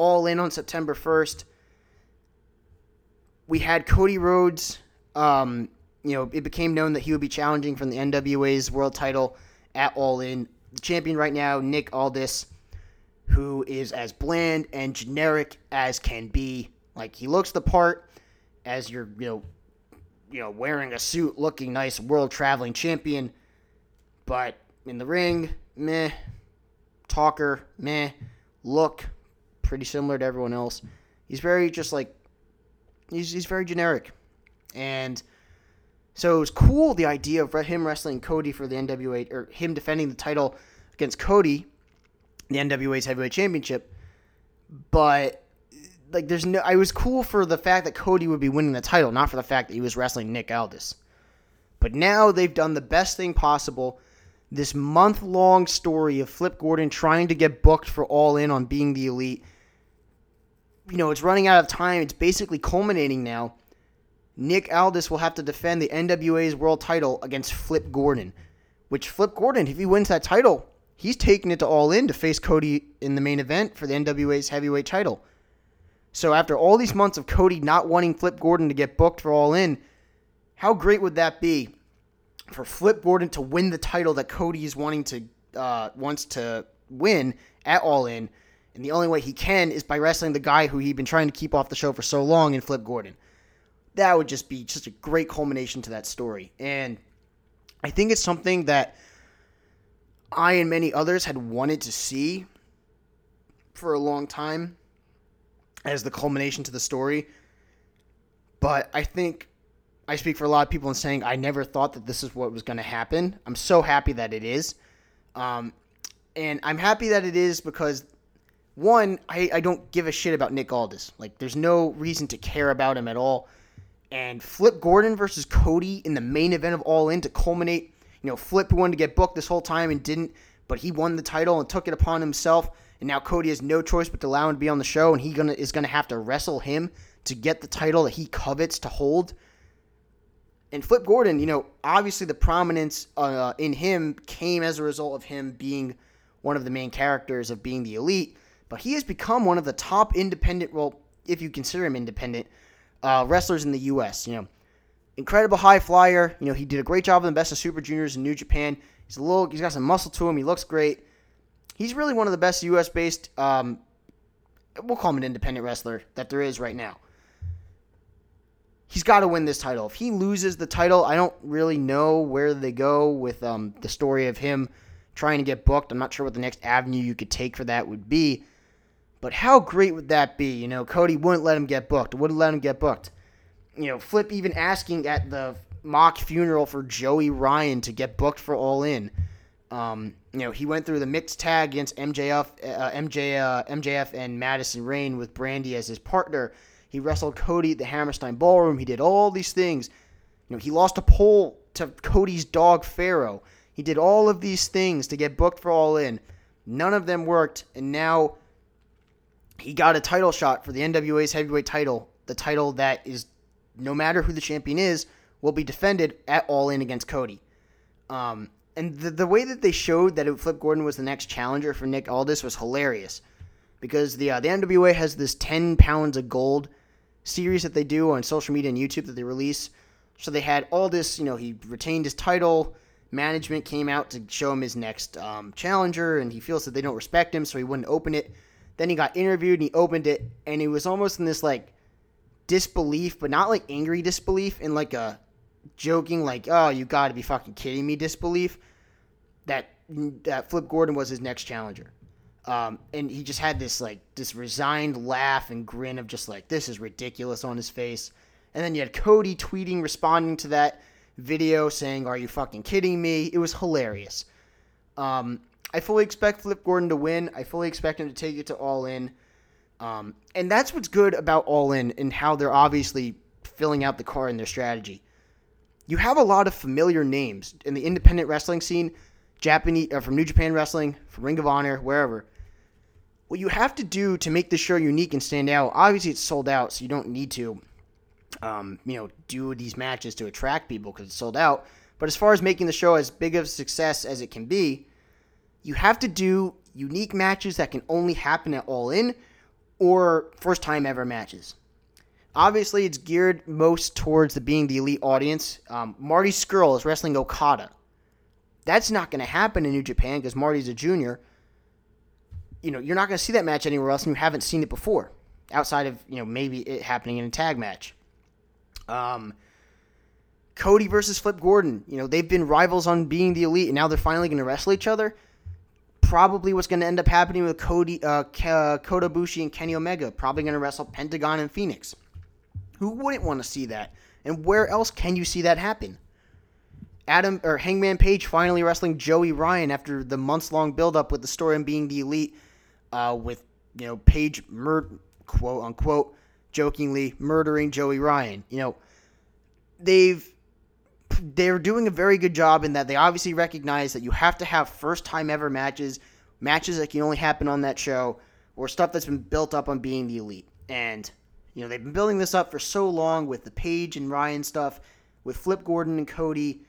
All in on September 1st. We had Cody Rhodes. Um, you know, it became known that he would be challenging from the NWA's world title at All In. The champion right now, Nick Aldis, who is as bland and generic as can be. Like he looks the part as you're, you know, you know, wearing a suit, looking nice, world traveling champion. But in the ring, meh. Talker, meh. Look, pretty similar to everyone else. He's very just like he's he's very generic, and so it was cool the idea of him wrestling Cody for the NWA or him defending the title against Cody, the NWA's heavyweight championship. But like, there's no. I was cool for the fact that Cody would be winning the title, not for the fact that he was wrestling Nick Aldis. But now they've done the best thing possible. This month long story of Flip Gordon trying to get booked for All In on being the elite. You know, it's running out of time. It's basically culminating now Nick Aldis will have to defend the NWA's world title against Flip Gordon. Which Flip Gordon, if he wins that title, he's taking it to All In to face Cody in the main event for the NWA's heavyweight title. So after all these months of Cody not wanting Flip Gordon to get booked for All In, how great would that be for Flip Gordon to win the title that Cody is wanting to uh, wants to win at All In? And the only way he can is by wrestling the guy who he'd been trying to keep off the show for so long in Flip Gordon that would just be just a great culmination to that story. And I think it's something that I and many others had wanted to see for a long time as the culmination to the story. But I think I speak for a lot of people in saying I never thought that this is what was going to happen. I'm so happy that it is. Um, and I'm happy that it is because, one, I, I don't give a shit about Nick Aldis. Like, there's no reason to care about him at all and Flip Gordon versus Cody in the main event of All In to culminate. You know, Flip wanted to get booked this whole time and didn't, but he won the title and took it upon himself. And now Cody has no choice but to allow him to be on the show, and he gonna is gonna have to wrestle him to get the title that he covets to hold. And Flip Gordon, you know, obviously the prominence uh, in him came as a result of him being one of the main characters of being the elite, but he has become one of the top independent, well, if you consider him independent, uh, wrestlers in the U.S. You know, incredible high flyer. You know, he did a great job in the Best of Super Juniors in New Japan. He's a little, he's got some muscle to him. He looks great. He's really one of the best U.S. based, um, we'll call him an independent wrestler that there is right now. He's got to win this title. If he loses the title, I don't really know where they go with um, the story of him trying to get booked. I'm not sure what the next avenue you could take for that would be. But how great would that be? You know, Cody wouldn't let him get booked, wouldn't let him get booked. You know, Flip even asking at the mock funeral for Joey Ryan to get booked for All In. Um, you know, he went through the mixed tag against MJF, uh, MJ, uh, MJF and Madison Rayne with Brandi as his partner. He wrestled Cody at the Hammerstein Ballroom. He did all these things. You know, he lost a poll to Cody's dog Pharaoh. He did all of these things to get booked for All In. None of them worked, and now he got a title shot for the NWA's heavyweight title, the title that is, no matter who the champion is, will be defended at All In against Cody. Um, and the, the way that they showed that Flip Gordon was the next challenger for Nick Aldis was hilarious. Because the, uh, the NWA has this 10 pounds of gold series that they do on social media and YouTube that they release. So they had all this, you know, he retained his title. Management came out to show him his next um, challenger, and he feels that they don't respect him, so he wouldn't open it. Then he got interviewed and he opened it, and he was almost in this like disbelief, but not like angry disbelief, in like a joking, like, oh, you got to be fucking kidding me disbelief. That that Flip Gordon was his next challenger. Um, and he just had this like this resigned laugh and grin of just like this is ridiculous on his face. And then you had Cody tweeting, responding to that video, saying, "Are you fucking kidding me?" It was hilarious. Um, I fully expect Flip Gordon to win. I fully expect him to take it to All In. Um, and that's what's good about All In and how they're obviously filling out the car in their strategy. You have a lot of familiar names in the independent wrestling scene, Japanese uh, from New Japan Wrestling, from Ring of Honor, wherever. What you have to do to make the show unique and stand out, obviously it's sold out, so you don't need to, um, you know, do these matches to attract people because it's sold out. But as far as making the show as big of a success as it can be, you have to do unique matches that can only happen at All In or first time ever matches. Obviously, it's geared most towards the being the elite audience. Um, Marty Scurll is wrestling Okada. That's not going to happen in New Japan because Marty's a junior. You know, you're not going to see that match anywhere else, and you haven't seen it before, outside of you know maybe it happening in a tag match. Um, Cody versus Flip Gordon. You know, they've been rivals on being the elite, and now they're finally going to wrestle each other probably what's going to end up happening with Cody, uh, uh, Kota Ibushi and Kenny Omega. Probably going to wrestle Pentagon and Phoenix. Who wouldn't want to see that? And where else can you see that happen? Adam or Hangman Page finally wrestling Joey Ryan after the months long buildup with the story and being the elite, uh, with you know Page mur- quote unquote jokingly murdering Joey Ryan. You know they've they're doing a very good job in that they obviously recognize that you have to have first time ever matches, matches that can only happen on that show, or stuff that's been built up on being the elite. And, you know, they've been building this up for so long with the Page and Ryan stuff, with Flip Gordon and Cody.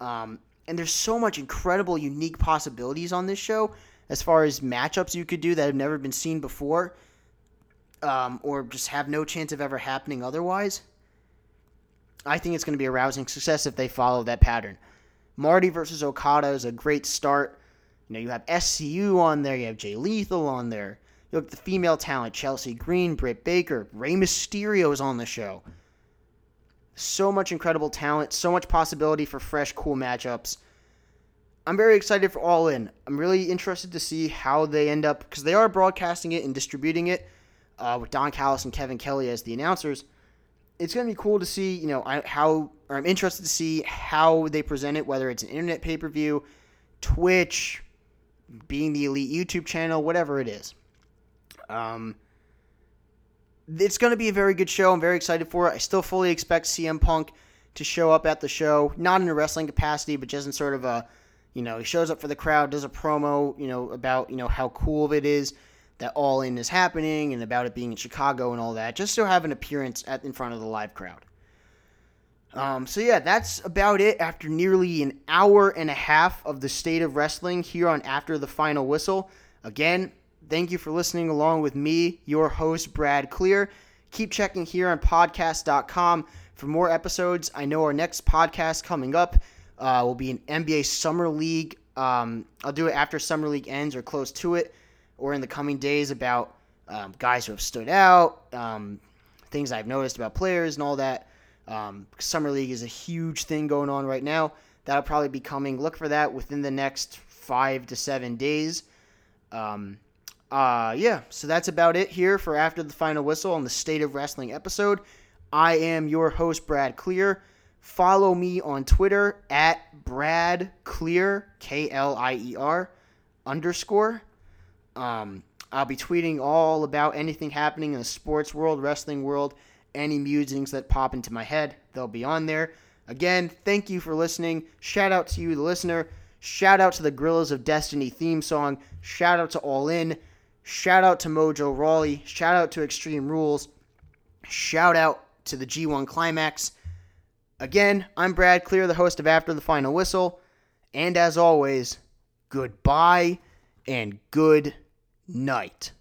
Um, and there's so much incredible, unique possibilities on this show as far as matchups you could do that have never been seen before, um, or just have no chance of ever happening otherwise. I think it's going to be a rousing success if they follow that pattern. Marty versus Okada is a great start. You know, you have SCU on there, you have Jay Lethal on there. You have the female talent, Chelsea Green, Britt Baker, Rey Mysterio is on the show. So much incredible talent, so much possibility for fresh, cool matchups. I'm very excited for All In. I'm really interested to see how they end up because they are broadcasting it and distributing it uh, with Don Callis and Kevin Kelly as the announcers it's going to be cool to see, you know, how, I'm interested to see how they present it, whether it's an internet pay per view, Twitch, being the elite YouTube channel, whatever it is. Um, it's going to be a very good show. I'm very excited for it. I still fully expect CM Punk to show up at the show, not in a wrestling capacity, but just in sort of a, you know, he shows up for the crowd, does a promo, you know, about, you know, how cool it is that All In is happening and about it being in Chicago and all that, just to have an appearance at in front of the live crowd. Um, so yeah, that's about it. After nearly an hour and a half of the state of wrestling here on After the Final Whistle, again, thank you for listening along with me, your host Brad Klier. Keep checking here on podcast.com for more episodes. I know our next podcast coming up uh, will be an NBA Summer League. Um, I'll do it after Summer League ends or close to it or in the coming days about um, guys who have stood out, um, things I've noticed about players and all that. Um, Summer League is a huge thing going on right now. That'll probably be coming. Look for that within the next five to seven days. Um, uh, yeah, so that's about it here for After the Final Whistle on the State of Wrestling episode. I am your host, Brad Klier. Follow me on Twitter at Brad Klier, K L I E R underscore. Um, I'll be tweeting all about anything happening in the sports world, wrestling world, any musings that pop into my head. They'll be on there. Again, thank you for listening. Shout out to you, the listener. Shout out to the Guerrillas of Destiny theme song. Shout out to All In. Shout out to Mojo Rawley. Shout out to Extreme Rules. Shout out to the G1 Climax. Again, I'm Brad Klier, the host of After the Final Whistle. And as always, goodbye and good night.